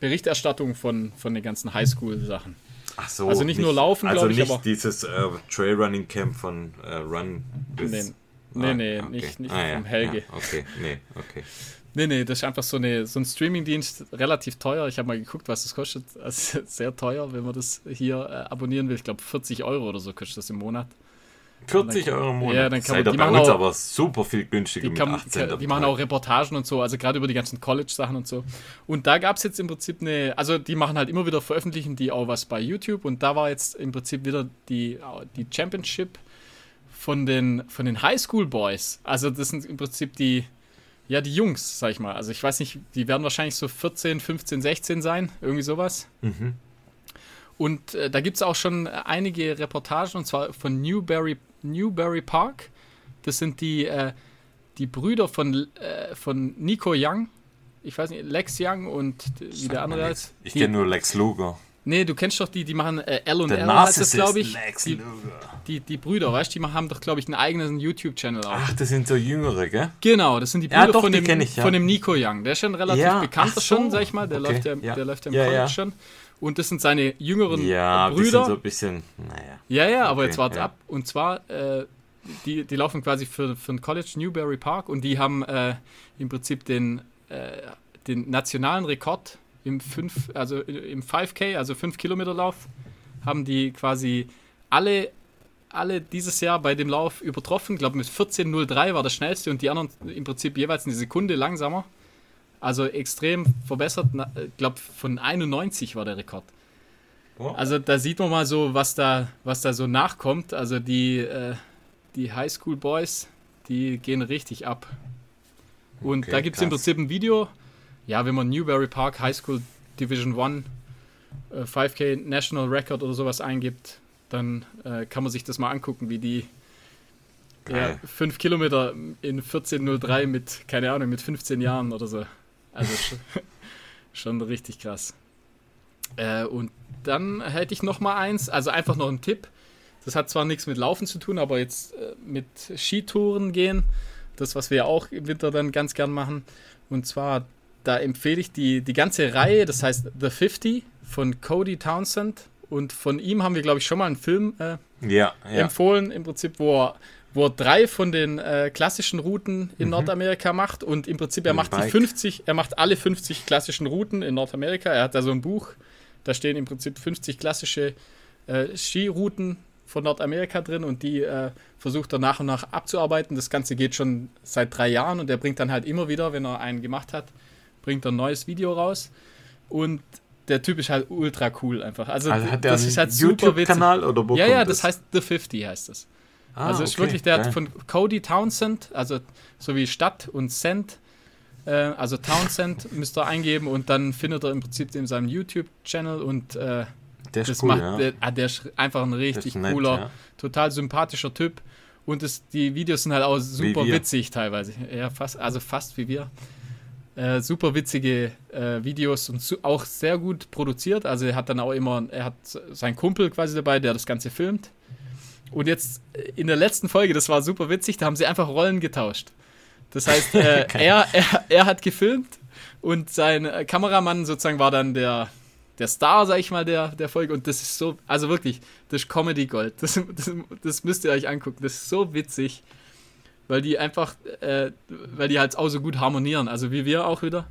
Berichterstattung von, von den ganzen Highschool-Sachen. Ach so. Also nicht, nicht nur Laufen, also ich, nicht aber. dieses äh, Trailrunning Camp von äh, Run with. Nee, nee, ah, nee okay. nicht, nicht ah, vom Helge. Ja, okay, nee, okay. Nee, nee, das ist einfach so, eine, so ein Streamingdienst, relativ teuer. Ich habe mal geguckt, was das kostet. Also sehr teuer, wenn man das hier äh, abonnieren will. Ich glaube, 40 Euro oder so kostet das im Monat. 40 Euro im Monat? Ja, dann kann man, die machen auch, aber super viel günstiger die, kann, kann, die machen auch Reportagen und so, also gerade über die ganzen College-Sachen und so. Und da gab es jetzt im Prinzip eine, also die machen halt immer wieder, veröffentlichen die auch was bei YouTube und da war jetzt im Prinzip wieder die, die Championship von den, von den Highschool Boys. Also das sind im Prinzip die, ja, die Jungs, sag ich mal. Also ich weiß nicht, die werden wahrscheinlich so 14, 15, 16 sein, irgendwie sowas. Mhm. Und äh, da gibt es auch schon einige Reportagen, und zwar von Newberry, Newberry Park. Das sind die, äh, die Brüder von, äh, von Nico Young. Ich weiß nicht, Lex Young und wie der andere heißt. Ich kenne nur Lex Luger. Nee, du kennst doch die, die machen äh, L und L, heißt das, glaube ich. Die, die, die, Brüder, weißt du, die haben doch, glaube ich, einen eigenen YouTube-Channel auch. Ach, das sind so Jüngere, gell? Genau, das sind die Brüder ja, doch, von, dem, ich, ja. von dem Nico Young. Der ist schon relativ ja, bekannter so. schon, sag ich mal. Der okay. läuft ja, ja. Der läuft ja im College schon. Und das sind seine jüngeren ja, Brüder. so ein bisschen, naja. Ja, ja, aber okay, jetzt warte ab. Und zwar, äh, die, die laufen quasi für, für ein College Newberry Park und die haben äh, im Prinzip den, äh, den nationalen Rekord im 5, also im 5K, also 5 Kilometer Lauf, haben die quasi alle, alle dieses Jahr bei dem Lauf übertroffen. Ich glaube, mit 14.03 war das schnellste und die anderen im Prinzip jeweils eine Sekunde langsamer. Also extrem verbessert. Ich glaube, von 91 war der Rekord. Oh. Also da sieht man mal so, was da, was da so nachkommt. Also die, äh, die Highschool Boys, die gehen richtig ab. Und okay, da gibt es im Prinzip ein Video, ja, wenn man Newberry Park High School Division 1 äh, 5K National Record oder sowas eingibt, dann äh, kann man sich das mal angucken, wie die ja, 5 Kilometer in 14.03 mit, keine Ahnung, mit 15 Jahren oder so. Also schon, schon richtig krass. Äh, und dann hätte ich noch mal eins, also einfach noch ein Tipp. Das hat zwar nichts mit Laufen zu tun, aber jetzt äh, mit Skitouren gehen. Das, was wir ja auch im Winter dann ganz gern machen. Und zwar da empfehle ich die, die ganze Reihe, das heißt The 50 von Cody Townsend. Und von ihm haben wir, glaube ich, schon mal einen Film äh, ja, ja. empfohlen, im Prinzip, wo er, wo er drei von den äh, klassischen Routen in mhm. Nordamerika macht und im Prinzip er macht Bike. die 50, er macht alle 50 klassischen Routen in Nordamerika. Er hat da so ein Buch, da stehen im Prinzip 50 klassische äh, Skirouten von Nordamerika drin und die äh, versucht er nach und nach abzuarbeiten. Das Ganze geht schon seit drei Jahren und er bringt dann halt immer wieder, wenn er einen gemacht hat, bringt er ein neues Video raus. Und der Typ ist halt ultra cool einfach. Also, also hat der das ist halt YouTube-Kanal oder wo Ja, ja, das, das heißt The 50 heißt das. Ah, also okay, ist wirklich der geil. von Cody Townsend, also so wie Stadt und Cent, äh, also Townsend müsst ihr eingeben und dann findet er im Prinzip in seinem YouTube-Channel und äh, der ist das cool, macht, ja. der, ah, der, ist einfach ein richtig nett, cooler, ja. total sympathischer Typ. Und das, die Videos sind halt auch super witzig teilweise. Ja, fast, also fast wie wir. Äh, super witzige äh, Videos und su auch sehr gut produziert. Also er hat dann auch immer, er hat seinen Kumpel quasi dabei, der das Ganze filmt. Und jetzt äh, in der letzten Folge, das war super witzig, da haben sie einfach Rollen getauscht. Das heißt, äh, er, er, er hat gefilmt und sein äh, Kameramann sozusagen war dann der, der Star, sag ich mal, der, der Folge. Und das ist so, also wirklich, das ist Comedy Gold. Das, das, das müsst ihr euch angucken. Das ist so witzig weil die einfach, äh, weil die halt auch so gut harmonieren, also wie wir auch wieder.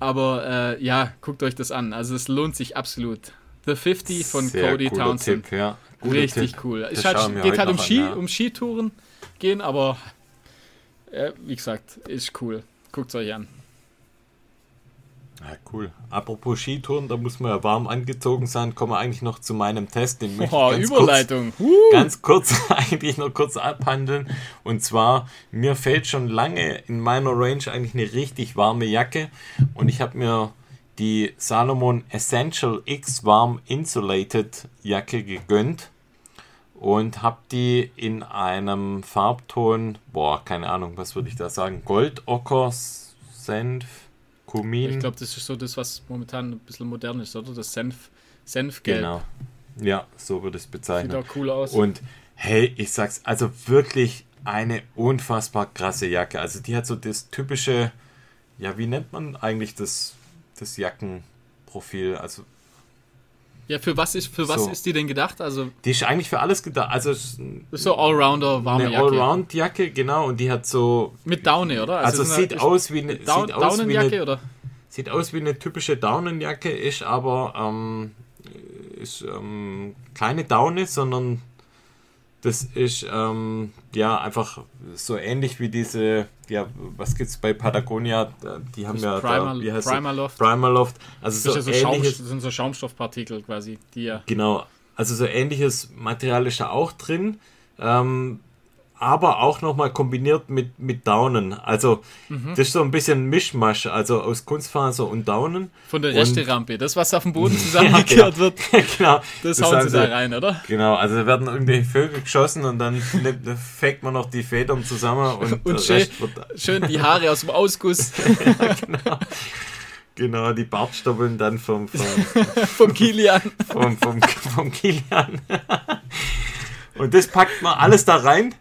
Aber äh, ja, guckt euch das an, also es lohnt sich absolut. The 50 von Sehr Cody Townsend. Tipp, ja. Richtig Tipp. cool. Es halt, geht halt um Ski, an, ja. um Skitouren gehen, aber äh, wie gesagt, ist cool. Guckt es euch an. Ja, cool. Apropos Skitouren, da muss man ja warm angezogen sein. Kommen wir eigentlich noch zu meinem Test. Den möchte oh, ich ganz Überleitung. Kurz, ganz kurz eigentlich noch kurz abhandeln. Und zwar, mir fällt schon lange in meiner Range eigentlich eine richtig warme Jacke. Und ich habe mir die Salomon Essential X Warm Insulated Jacke gegönnt. Und habe die in einem Farbton, boah, keine Ahnung, was würde ich da sagen, Goldocker, Senf, Kumin. Ich glaube, das ist so das, was momentan ein bisschen modern ist, oder? Das Senf, Senfgelb. Genau. Ja, so würde es bezeichnen. Sieht auch cool aus. Und hey, ich sag's, also wirklich eine unfassbar krasse Jacke. Also die hat so das typische, ja, wie nennt man eigentlich das, das Jackenprofil? Also ja, für was ist, für was so. ist die denn gedacht? Also die ist eigentlich für alles gedacht. Also ist so Allrounder warme eine Allround Jacke, genau. Und die hat so mit Daune, oder? Also, also sieht aus wie eine Down, sieht aus wie eine, oder? Sieht aus wie eine typische Daunenjacke, ist aber ähm, ist ähm, keine Daune, sondern das ist ähm, ja einfach so ähnlich wie diese, ja, was gibt es bei Patagonia? Die haben das ja Primer, da, wie heißt Primaloft. Primaloft. Also das, so ja so ähnliches, sind so Schaumstoffpartikel quasi, die ja. Genau, also so ähnliches Material ist da auch drin. Ähm, aber auch nochmal kombiniert mit, mit Daunen. Also mhm. das ist so ein bisschen Mischmasch, also aus Kunstfaser und Daunen. Von der Resterampe, das was auf dem Boden zusammengekehrt ja, genau. wird, genau. das, das hauen sie da rein, oder? Genau, also da werden irgendwelche Vögel geschossen und dann fegt man noch die Federn zusammen und, und schön, schön, die Haare aus dem Ausguss. ja, genau. Genau, die Bartstoppeln dann vom, vom, vom Kilian. Vom, vom, vom Kilian. Und das packt man alles da rein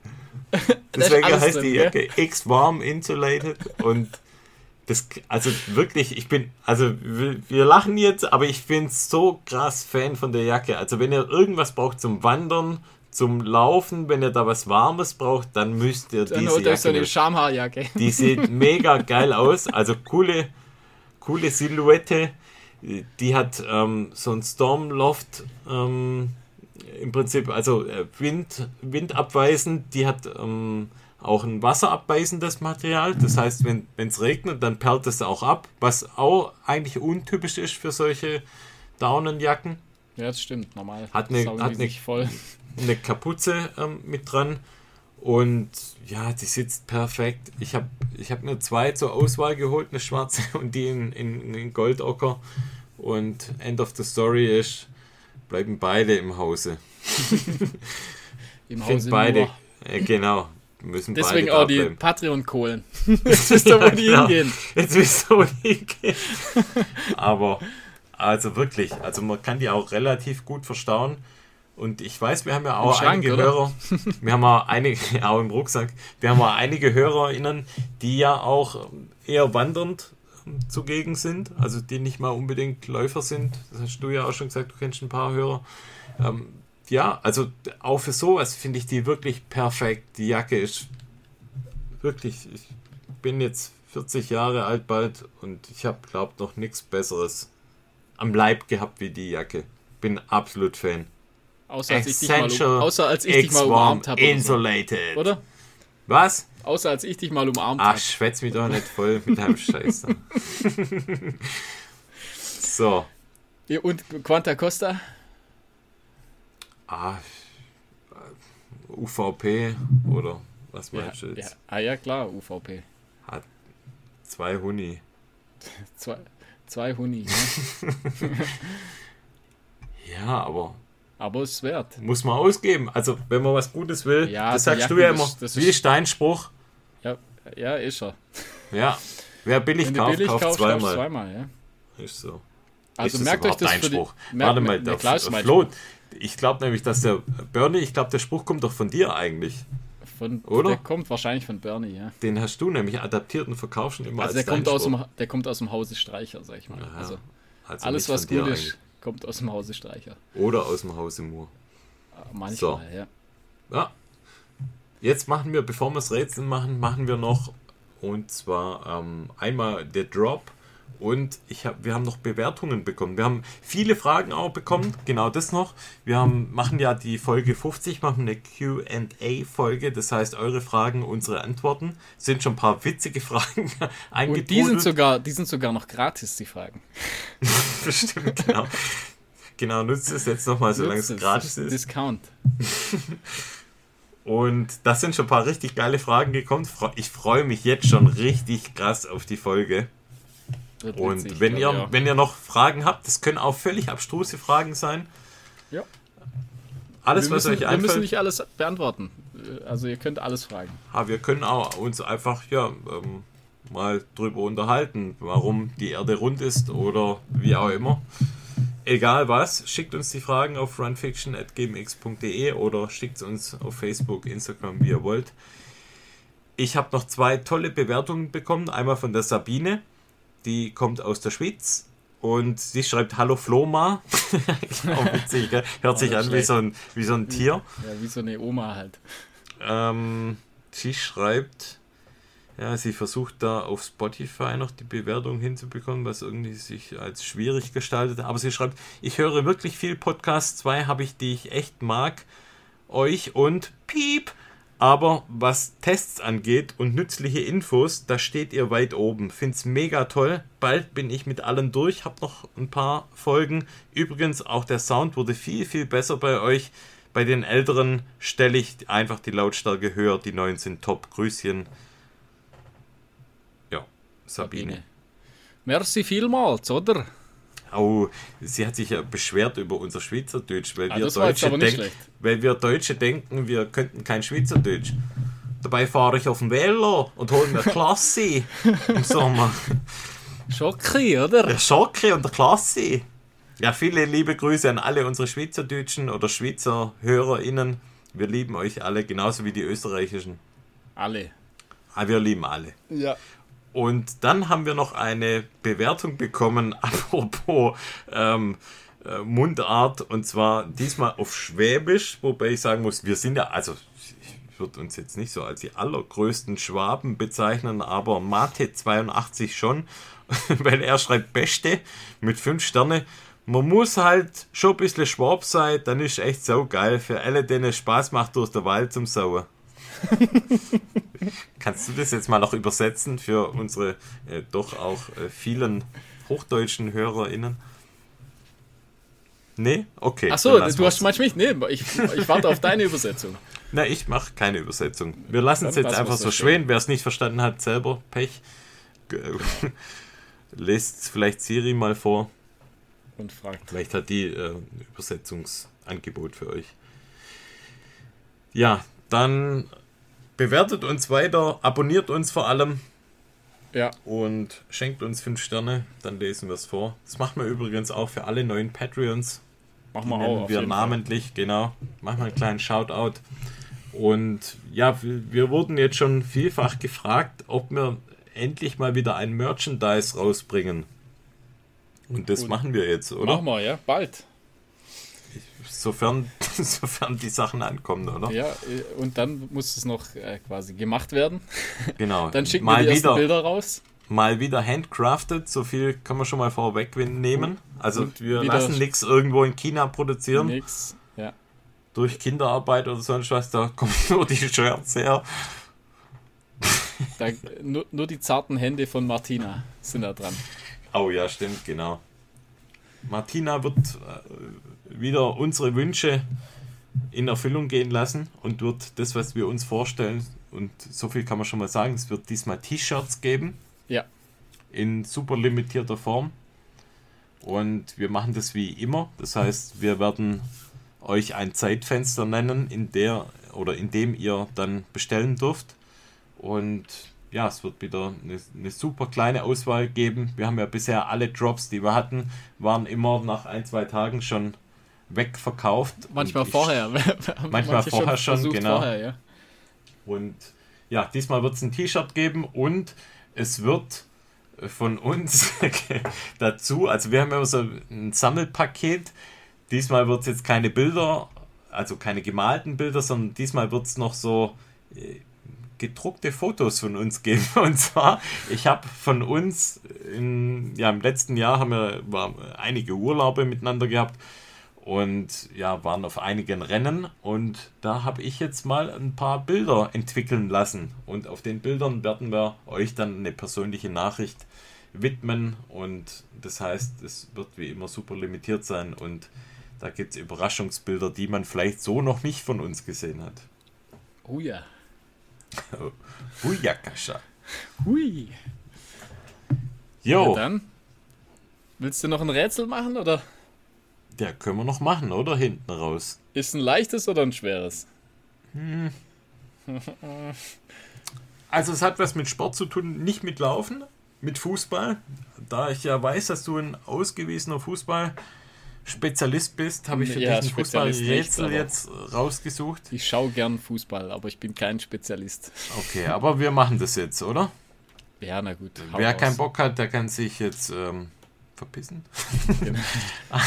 Deswegen heißt drin, die Jacke X-Warm Insulated und das, also wirklich, ich bin, also wir, wir lachen jetzt, aber ich bin so krass Fan von der Jacke. Also wenn ihr irgendwas braucht zum Wandern, zum Laufen, wenn ihr da was Warmes braucht, dann müsst ihr dann diese Jacke. so eine Schamhaarjacke. Die sieht mega geil aus, also coole, coole Silhouette. Die hat ähm, so ein Stormloft ähm, im Prinzip, also äh, Wind, windabweisend, die hat ähm, auch ein wasserabweisendes Material. Das heißt, wenn es regnet, dann perlt es auch ab, was auch eigentlich untypisch ist für solche Daunenjacken. Ja, das stimmt, normal. Hat eine, hat eine, voll. eine Kapuze ähm, mit dran und ja, die sitzt perfekt. Ich habe ich hab mir zwei zur Auswahl geholt, eine schwarze und die in, in, in Goldocker. Und End of the Story ist, bleiben beide im Hause. Im Hause beide. Äh, genau. Müssen Deswegen auch die Patreon-Kohlen. Jetzt wisst ihr, wo die genau. hingehen. Jetzt wisst ihr, wo die hingehen. Aber, also wirklich, also man kann die auch relativ gut verstauen. Und ich weiß, wir haben ja auch Schrank, einige oder? Hörer, wir haben auch einige, auch im Rucksack, wir haben auch einige HörerInnen, die ja auch eher wandernd zugegen sind, also die nicht mal unbedingt Läufer sind. Das hast du ja auch schon gesagt, du kennst ein paar Hörer, ähm, ja, also auch für sowas finde ich die wirklich perfekt. Die Jacke ist wirklich, ich bin jetzt 40 Jahre alt bald und ich habe, glaube noch nichts Besseres am Leib gehabt wie die Jacke. Bin absolut Fan. Außer als ich dich mal, außer als ich dich mal umarmt habe. Insulated. Oder? Was? Außer als ich dich mal umarmt habe. Ach, schwätz mich doch nicht voll mit deinem Scheiß. so. Und Quanta Costa? Ah, UVP oder was meinst ja, du jetzt? Ja. Ah ja, klar, UVP. Hat zwei Huni. zwei, zwei Huni, ja. ja, aber aber es ist wert. Muss man ausgeben. Also, wenn man was Gutes will, ja, das sagst du ja immer. Das, wie ist dein Spruch? Ja, ist er. Ja, wer billig wenn kauft, billig kauft kaufst, zweimal. zweimal ja. Ist so. Also ist merkt euch das für Spruch. Die, Warte mal, der, klar, Flo, ich glaube nämlich, dass der Bernie, ich glaube, der Spruch kommt doch von dir eigentlich. Von, Oder? Der kommt wahrscheinlich von Bernie, ja. Den hast du nämlich adaptiert und verkaufst schon immer also als der kommt, aus dem, der kommt aus dem Hause Streicher, sag ich mal. Ja, also, also alles, was gut ist, kommt aus dem Hause Streicher. Oder aus dem Hause Moore. Manchmal, So. ja. Ja. Jetzt machen wir, bevor wir das Rätsel machen, machen wir noch und zwar ähm, einmal der Drop und ich hab, wir haben noch Bewertungen bekommen. Wir haben viele Fragen auch bekommen, genau das noch. Wir haben, machen ja die Folge 50, machen eine QA-Folge, das heißt eure Fragen, unsere Antworten. Sind schon ein paar witzige Fragen eingetrudelt. Und die sind, sogar, die sind sogar noch gratis, die Fragen. Bestimmt, genau. Genau, nutzt es jetzt nochmal, solange es, gratis ist. Discount. Und das sind schon ein paar richtig geile Fragen gekommen. Ich freue mich jetzt schon richtig krass auf die Folge. Wird Und wenn, ihr, auch. wenn ihr noch Fragen habt, das können auch völlig abstruse Fragen sein. Ja. Alles, wir was müssen, euch Wir müssen einfällt. nicht alles beantworten. Also ihr könnt alles fragen. Ah, wir können auch uns einfach ja, ähm, mal drüber unterhalten, warum die Erde rund ist oder wie auch immer. Egal was, schickt uns die Fragen auf runfiction.gmx.de oder schickt es uns auf Facebook, Instagram, wie ihr wollt. Ich habe noch zwei tolle Bewertungen bekommen. Einmal von der Sabine, die kommt aus der Schweiz und sie schreibt Hallo Floma. Auch witzig, gell? Hört sich an wie so, ein, wie so ein Tier. Ja, wie so eine Oma halt. Ähm, sie schreibt, ja, sie versucht da auf Spotify noch die Bewertung hinzubekommen, was irgendwie sich als schwierig gestaltet. Aber sie schreibt, ich höre wirklich viel Podcast. Zwei habe ich, die ich echt mag. Euch und Piep. Aber was Tests angeht und nützliche Infos, da steht ihr weit oben. Find's mega toll. Bald bin ich mit allen durch. Hab noch ein paar Folgen. Übrigens, auch der Sound wurde viel, viel besser bei euch. Bei den Älteren stelle ich einfach die Lautstärke höher. Die neuen sind top. Grüßchen. Sabine. Merci vielmals, oder? Oh, sie hat sich ja beschwert über unser Schweizerdeutsch, weil, Ah, wir Deutsche denk- schlecht. weil wir Deutsche denken, wir könnten kein Schweizerdeutsch. Dabei fahre ich auf dem Velo und hole mir Klasse im Sommer. Schocki, oder? Der Schocke und der Klasse. Ja, viele liebe Grüße an alle unsere Schweizerdeutschen oder Schweizer HörerInnen. Wir lieben euch alle, genauso wie die österreichischen. Alle. Ah, wir lieben alle. Ja. Und dann haben wir noch eine Bewertung bekommen, apropos ähm, äh, Mundart, und zwar diesmal auf Schwäbisch, wobei ich sagen muss, wir sind ja, also ich würde uns jetzt nicht so als die allergrößten Schwaben bezeichnen, aber Mate82 schon, weil er schreibt Beste mit 5 Sterne. Man muss halt schon ein bisschen Schwab sein, dann ist echt so geil für alle, denen es Spaß macht, durch den Wald zum Sauen. Kannst du das jetzt mal noch übersetzen für unsere äh, doch auch äh, vielen hochdeutschen HörerInnen? Nee? Okay. Achso, du hast manchmal nicht. Nee, ich, ich warte auf deine Übersetzung. Na, ich mache keine Übersetzung. Wir lassen es jetzt einfach so schwehen. Wer es nicht verstanden hat, selber Pech. Lest vielleicht Siri mal vor. Und fragt. Vielleicht hat die äh, ein Übersetzungsangebot für euch. Ja, dann bewertet uns weiter, abonniert uns vor allem Ja, und schenkt uns 5 Sterne, dann lesen wir es vor. Das machen wir übrigens auch für alle neuen Patreons. machen wir auch. wir jeden Fall. namentlich, genau. Machen wir einen kleinen Shoutout. Und ja, wir wir wurden jetzt schon vielfach gefragt, ob wir endlich mal wieder ein Merchandise rausbringen. Und das Gut. machen wir jetzt, oder? Machen wir, ja, bald. Sofern, sofern die Sachen ankommen, oder? Ja, äh, und dann muss es noch äh, quasi gemacht werden. Genau. Dann schicken mal wir die ersten wieder, Bilder raus. mal wieder handcrafted, so viel kann man schon mal vorweg nehmen. Also Und wir lassen nichts irgendwo in China produzieren Nix. Ja. durch Kinderarbeit oder sonst was, da kommen nur die Shirts her. Da, nur, nur die zarten Hände von Martina sind da dran. Oh ja, stimmt, genau. Martina wird äh, wieder unsere Wünsche in Erfüllung gehen lassen und wird das, was wir uns vorstellen, und so viel kann man schon mal sagen, es wird diesmal T-Shirts geben Ja. in super limitierter Form. Und wir machen das wie immer. Das heißt, wir werden euch ein Zeitfenster nennen, in der oder in dem ihr dann bestellen dürft. Und ja, es wird wieder eine, eine super kleine Auswahl geben. Wir haben ja bisher alle Drops, die wir hatten, waren immer nach ein, zwei Tagen schon wegverkauft. Manchmal vorher. Manchmal vorher schon, versucht genau. Vorher, ja. Und ja, diesmal wird es ein T-Shirt geben und es wird von uns dazu, also wir haben immer so ein Sammelpaket. Diesmal wird es jetzt keine Bilder, also keine gemalten Bilder, sondern diesmal wird es noch so äh, gedruckte Fotos von uns geben. Und zwar, ich habe von uns in, ja, im letzten Jahr haben wir einige Urlaube miteinander gehabt und ja, waren auf einigen Rennen und da habe ich jetzt mal ein paar Bilder entwickeln lassen und auf den Bildern werden wir euch dann eine persönliche Nachricht widmen und das heißt, es wird wie immer super limitiert sein und da gibt es Überraschungsbilder, die man vielleicht so noch nicht von uns gesehen hat. Oh ja. Hui. Ja, Jo, dann. Willst du noch ein Rätsel machen oder der können wir noch machen, oder? Hinten raus. ist ein leichtes oder ein schweres? Also es hat was mit Sport zu tun, nicht mit Laufen, mit Fußball. Da ich ja weiß, dass du ein ausgewiesener Fußball-Spezialist bist, habe ich für Ja, dich ein Fußballrätsel jetzt rausgesucht. Ich schaue gern Fußball, aber ich bin kein Spezialist. Okay, aber wir machen das jetzt, oder? Ja, na gut. Wer keinen Bock hat, der kann sich jetzt ähm, verpissen.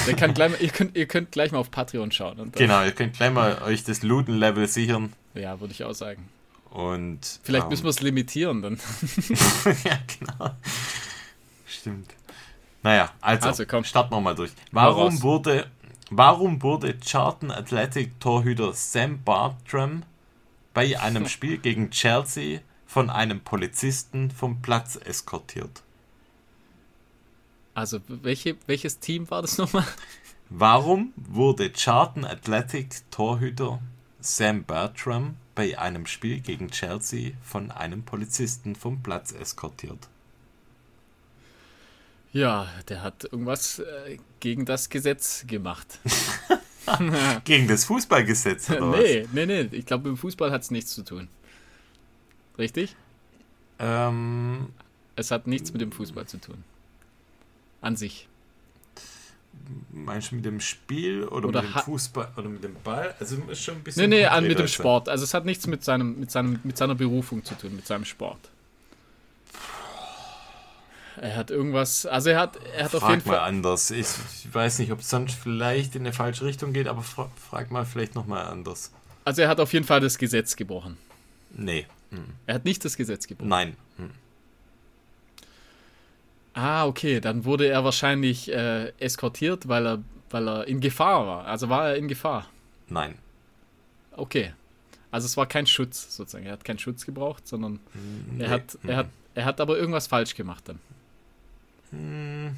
Der kann gleich mal, ihr, könnt, ihr könnt gleich mal auf Patreon schauen. Genau, ihr könnt gleich mal euch das Looten-Level sichern. Ja, würde ich auch sagen. Und Vielleicht ähm, müssen wir es limitieren dann. ja, genau. Stimmt. Naja, also, Also, komm. starten wir mal durch. Warum wurde, warum wurde Charlton Athletic Torhüter Sam Bartram bei einem Spiel gegen Chelsea von einem Polizisten vom Platz eskortiert? Also, welche, welches Team war das nochmal? Warum wurde Charlton Athletic Torhüter Sam Bartram bei einem Spiel gegen Chelsea von einem Polizisten vom Platz eskortiert? Ja, der hat irgendwas äh, gegen das Gesetz gemacht. Gegen das Fußballgesetz oder nee, nee, nee. Ich glaube, im Fußball hat es nichts zu tun. Richtig? was? Ähm, Es hat nichts mit dem Fußball zu tun. An sich. meinst du mit dem Spiel oder, Oder mit dem Fußball oder mit dem Ball? Also ist schon ein Nee, bisschen. nee, an, mit dem. Sport. Also es hat nichts mit, seinem, mit, seinem, mit seiner Berufung zu tun, mit seinem Sport. Er hat irgendwas, also er hat, er hat auf jeden Frag mal Fall, anders. Ich, ich weiß nicht, ob es sonst vielleicht in eine falsche Richtung geht, aber fra frag mal vielleicht nochmal anders. also er hat auf jeden Fall das Gesetz gebrochen. Nee. Hm. Er hat nicht das Gesetz gebrochen. Nein. Hm. Ah, okay, dann wurde er wahrscheinlich äh, eskortiert, weil er, weil er in Gefahr war. Also war er in Gefahr. Nein. Okay. Also es war kein Schutz sozusagen. Er hat keinen Schutz gebraucht, sondern Nee. er hat, er hat, er hat aber irgendwas falsch gemacht dann. Hm.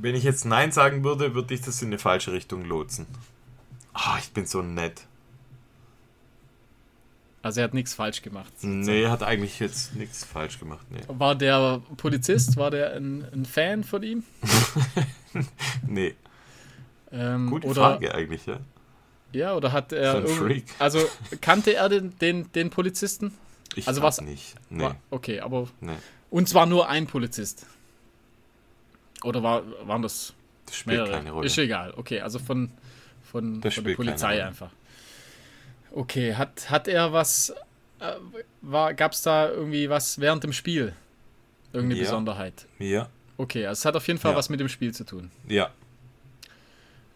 Wenn ich jetzt Nein sagen würde, würde ich das in eine falsche Richtung lotsen. Ah, ich bin so nett. Also er hat nichts falsch gemacht. Nee, er hat eigentlich jetzt nichts falsch gemacht. Nee. War der Polizist, war der ein, ein Fan von ihm? nee. Ähm, Gute oder, Frage eigentlich, ja. Ja, oder hat er. So Freak. Also kannte er den, den, den Polizisten? Ich Also was- nicht. Nee. War, okay, aber. nee. Und zwar nur ein Polizist. Oder war, waren das Das spielt mehrere? keine Rolle. Ist egal. Okay, also von, von, von der Polizei einfach. Okay, hat, hat er was. Äh, war, Gab es da irgendwie was während dem Spiel? Irgendeine Ja. Besonderheit? Ja, Okay, also es hat auf jeden Fall Ja. was mit dem Spiel zu tun. ja.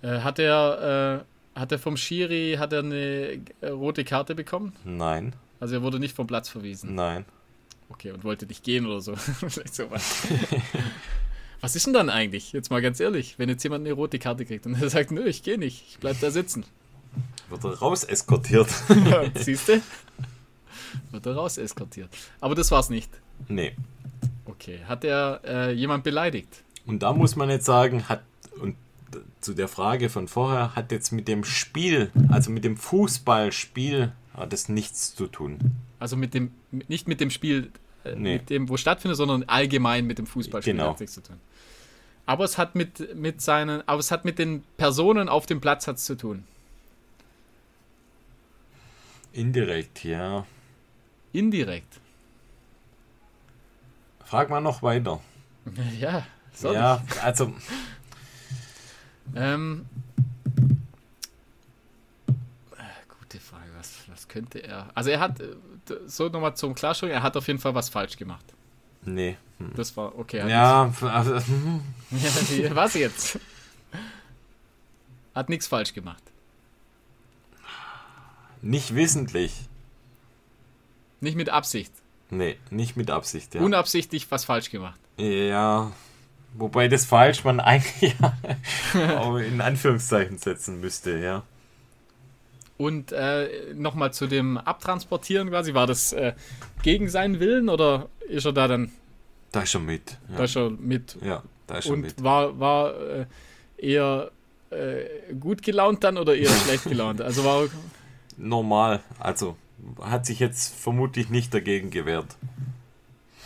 Äh, hat er, äh, hat er vom Schiri, hat er eine rote Karte bekommen? Nein, Also er wurde nicht vom Platz verwiesen. nein. Okay, und wollte nicht gehen oder so. Vielleicht sowas. Was ist denn dann eigentlich? Jetzt mal ganz ehrlich, wenn jetzt jemand eine rote Karte kriegt und er sagt, nö, ich gehe nicht, ich bleib da sitzen. Wird er raus eskortiert? Siehst du? Wird er raus eskortiert. Aber das war's nicht. nee. Okay. Hat er äh, jemand beleidigt? Und da muss man jetzt sagen, hat, und zu der Frage von vorher, hat jetzt mit dem Spiel, also mit dem Fußballspiel, hat es nichts zu tun. Also mit dem, nicht mit dem Spiel, äh, Nee. mit dem, wo stattfindet, sondern allgemein mit dem Fußballspiel Genau. hat nichts zu tun. Aber es hat mit, mit seinen, aber es hat mit den Personen auf dem Platz hat's zu tun. Indirekt, ja. Indirekt. Frag mal noch weiter. Ja, soll ja, also, ich. Ähm, äh, gute Frage, was, was könnte er? Also er hat, äh, so nochmal zum Klarstellen, er hat auf jeden Fall was falsch gemacht. nee. Hm. Das war, okay. Ja, also, Ja, was jetzt? Hat nichts falsch gemacht. Nicht wissentlich. Nicht mit Absicht. Nee, nicht mit Absicht, ja. Unabsichtlich was falsch gemacht. Ja, wobei das falsch man eigentlich in Anführungszeichen setzen müsste, ja. Und äh, nochmal zu dem Abtransportieren quasi, war das äh, gegen seinen Willen oder ist er da dann Da ist er mit. da Ja, ist er mit ja da ist er und mit. war, war äh, eher äh, gut gelaunt dann oder eher schlecht gelaunt? Also war Normal, also hat sich jetzt vermutlich nicht dagegen gewehrt.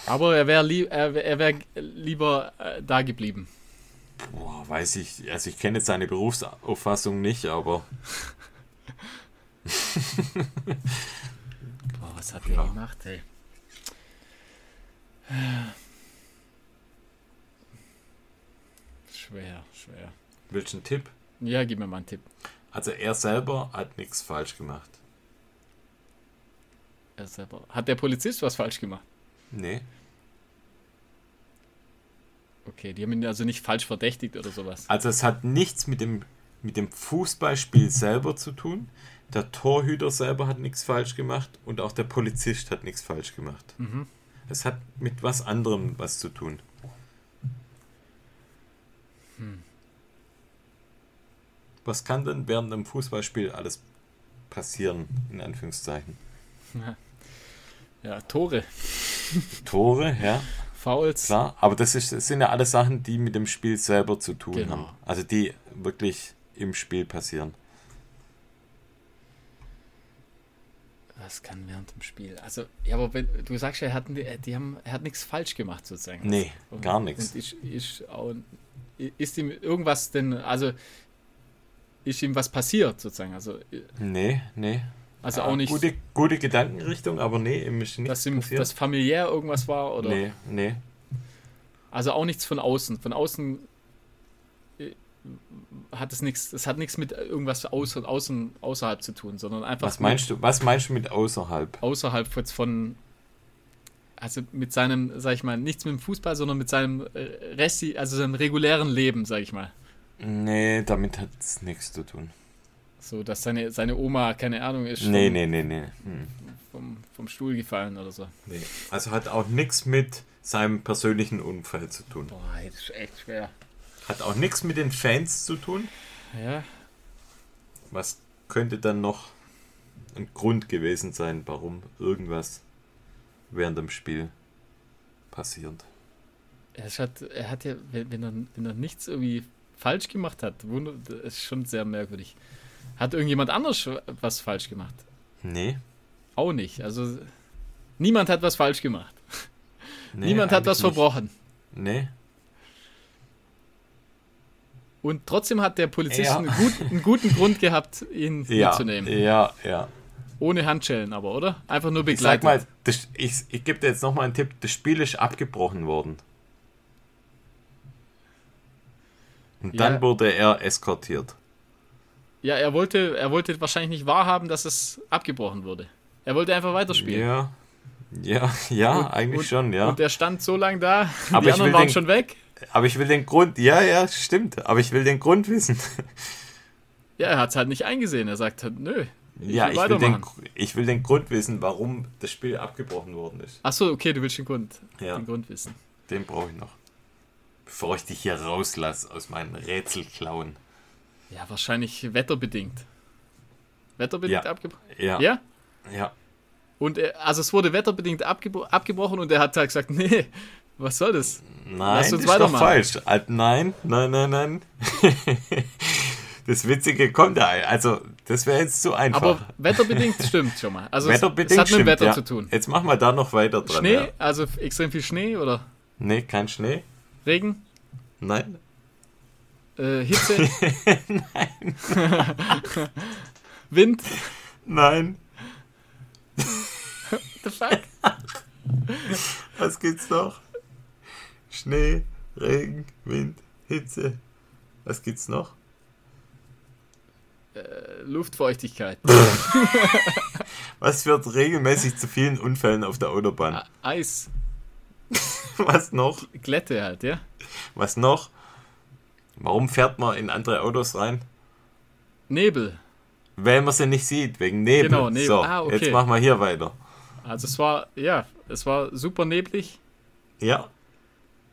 aber er wäre lieb, er, wär- er wär lieber äh, da geblieben. Boah, weiß ich, also ich kenne jetzt seine Berufsauffassung nicht, aber Boah, was hat der Ja. gemacht, ey? Schwer, schwer. willst du einen Tipp? Ja, gib mir mal einen Tipp. Also er selber hat nichts falsch gemacht. Er selber. Hat der Polizist was falsch gemacht? Nee, Okay, die haben ihn also nicht falsch verdächtigt oder sowas. also es hat nichts mit dem, mit dem Fußballspiel selber zu tun. Der Torhüter selber hat nichts falsch gemacht und auch der Polizist hat nichts falsch gemacht. Mhm. Es hat mit was anderem was zu tun. Was kann denn während einem Fußballspiel alles passieren, in Anführungszeichen? Ja, Tore, Tore, ja, Fouls. klar. Aber das, ist, das sind ja alles Sachen, die mit dem Spiel selber zu tun Genau. haben. Also die wirklich im Spiel passieren. Was kann während dem Spiel? Also, ja, aber wenn, du sagst ja, er hat, die, haben, er hat nichts falsch gemacht sozusagen. Nee, Und- gar nichts. Und ist, ist, ist ihm irgendwas denn, also ist ihm was passiert sozusagen? Also, Nee, nee. also Ja, auch nicht, Gute, gute Gedankenrichtung, aber nee, ihm ist nichts dass ihm passiert. das familiär irgendwas war oder? nee, nee. Also auch nichts von außen. Von außen äh, hat es nichts, es hat nichts mit irgendwas außer, außen, außerhalb zu tun, sondern einfach Was meinst du, was meinst du mit außerhalb? außerhalb jetzt von, also mit seinem, sag ich mal, nichts mit dem Fußball, sondern mit seinem äh, Resti, also seinem regulären Leben, sag ich mal. Nee, damit hat es nichts zu tun. So, dass seine, seine Oma, keine Ahnung, ist Nee, nee, nee, nee. Hm. Vom, vom Stuhl gefallen oder so. nee. Also hat auch nichts mit seinem persönlichen Umfeld zu tun. Boah, das ist echt schwer. Hat auch nichts mit den Fans zu tun. Ja, Was könnte dann noch ein Grund gewesen sein, warum irgendwas während dem Spiel passiert? er hat, er hat ja, wenn, wenn, er, wenn er nichts irgendwie falsch gemacht hat, das ist schon sehr merkwürdig. Hat irgendjemand anders was falsch gemacht? Nee. Auch nicht. Also niemand hat was falsch gemacht. nee niemand hat was nicht. verbrochen. Nee. Und trotzdem hat der Polizist Ja. einen, gut, einen guten Grund gehabt, ihn Ja, mitzunehmen. ja, ja. Ohne Handschellen aber, oder? Einfach nur Ich sag begleitet. mal, das, ich, ich gebe dir jetzt nochmal einen Tipp. Das Spiel ist abgebrochen worden. Und Ja. dann wurde er eskortiert. Ja, er wollte, er wollte wahrscheinlich nicht wahrhaben, dass es abgebrochen wurde. Er wollte einfach weiterspielen. Ja, ja, ja, Und- eigentlich und- schon, ja. Und er stand so lange da, Aber die ich anderen waren den- schon weg. Aber ich will den Grund, ja, ja, stimmt. Aber ich will den Grund wissen. Ja, er hat es halt nicht eingesehen. Er sagt halt, nö. Ja, will ich will, den, ich will den Grund wissen, warum das Spiel abgebrochen worden ist. Achso, okay, du willst den Grund, Ja. den Grund wissen. Den brauche ich noch. Bevor ich dich hier rauslasse aus meinen Rätselklauen. Ja, wahrscheinlich wetterbedingt. Wetterbedingt Ja. abgebrochen? Ja. Ja? Ja. Und er, also es wurde wetterbedingt abgebro abgebrochen und er hat halt gesagt, nee, was soll das? Nein, Lass das uns ist doch falsch. Nein, nein, nein, nein. das Witzige kommt da. Also, das wäre jetzt zu einfach. Aber wetterbedingt stimmt schon mal. Also es- Wetterbedingt es hat mit dem Wetter ja. zu tun. Jetzt machen wir da noch weiter dran. Schnee, Ja. also extrem viel Schnee oder Nee, kein Schnee. Regen, Nein. äh, Hitze, Wind. Nein. The fuck? Was gibt's noch? Schnee, Regen, Wind, Hitze. Was gibt's noch? Äh, Luftfeuchtigkeit. Was führt regelmäßig zu vielen Unfällen auf der Autobahn? Ah, Eis. Was noch? Glätte halt, ja. Was noch? Warum fährt man in andere Autos rein? Nebel. Weil man sie nicht sieht, wegen Nebel. Genau, Nebel. So, Ah, okay. jetzt machen wir hier weiter. Also es war, ja, es war super neblig Ja,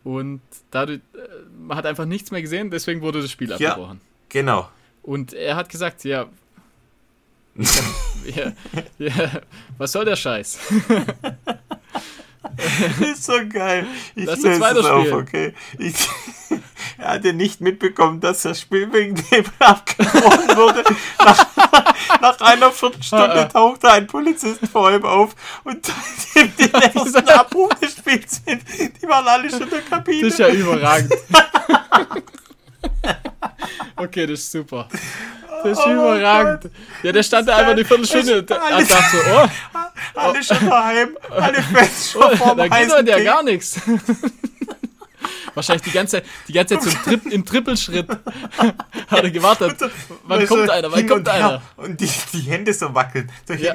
und dadurch, äh, man hat einfach nichts mehr gesehen, deswegen wurde das Spiel Ja. abgebrochen. genau. Und er hat gesagt, ja, ja, ja, was soll der Scheiß? ist so geil. Ich Lass uns weiterspielen. auf, okay? Ich, er hatte nicht mitbekommen, dass das Spiel wegen Nebel abgebrochen wurde. Nach, nach einer Viertelstunde Ah, ah. tauchte ein Polizist vor ihm auf und den nächsten Abruf des Spiels mit. Die waren alle schon in der Kabine. Das ist ja überragend. Okay, das ist super. Das ist Oh überragend. Ja, der stand da einfach eine Viertelstunde und dachte so, oh, alle schon daheim, alle Fans schon oh vorm da geht heute ja gar nichts. Wahrscheinlich die ganze Zeit, die ganze Zeit so im, Tri im Trippelschritt hat er gewartet. Wann Weißt kommt du, einer? Wann kommt und einer? Und die, die Hände so wackeln. So Ja.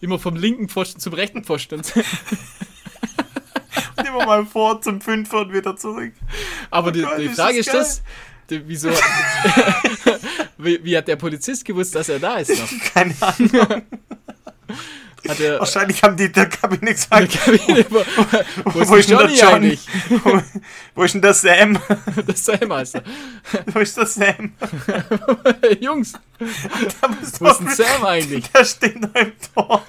Immer vom linken Pfosten zum rechten Pfosten. und immer mal vor zum Fünfer und wieder zurück. Aber die, Gott, die ist Frage das ist das, wieso, wie, wie hat der Polizist gewusst, dass er da ist noch? Keine Ahnung. Hat er Wahrscheinlich haben die der Kabine in gesagt, der Kabine, wo, wo ist Wo denn ist denn der Johnny John? eigentlich? wo, wo ist denn der Sam? Das sei Meister. Wo ist der Sam? Jungs, Da muss wo ist denn Sam eigentlich? Der steht noch im Tor.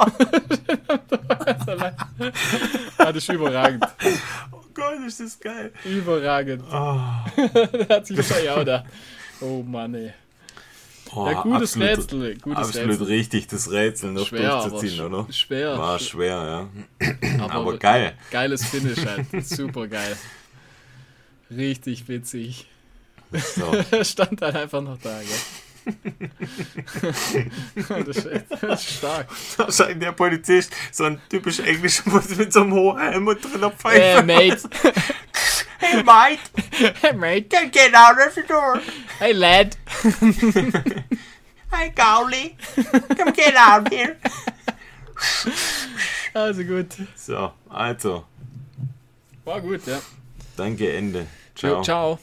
Ah, das ist überragend. Oh Gott, ist das geil. Überragend. Oh, Da hat sich wahrscheinlich auch da. Oh Mann, ey. Oh, Ja, gutes absolut, Rätsel. Gutes Absolut Rätsel. richtig, das Rätsel noch Schwer, durchzuziehen, oder? schwer. War schwer, ja. aber, Aber geil. Geiles Finish halt. Super geil. Richtig witzig. So. Stand halt einfach noch da, gell? das, ist echt, das ist stark. Wahrscheinlich der Polizist, so ein typisch englischer Bus mit so einem hohen Helm und drin Pfeife. Hey, mate. Hey, mate. Hey, mate. Don't get out of the door. Hey, lad. hey, Goldie. Come get out here. That was gut. So, also. War gut, ja. Danke, Ende. Ciao. Jo, ciao.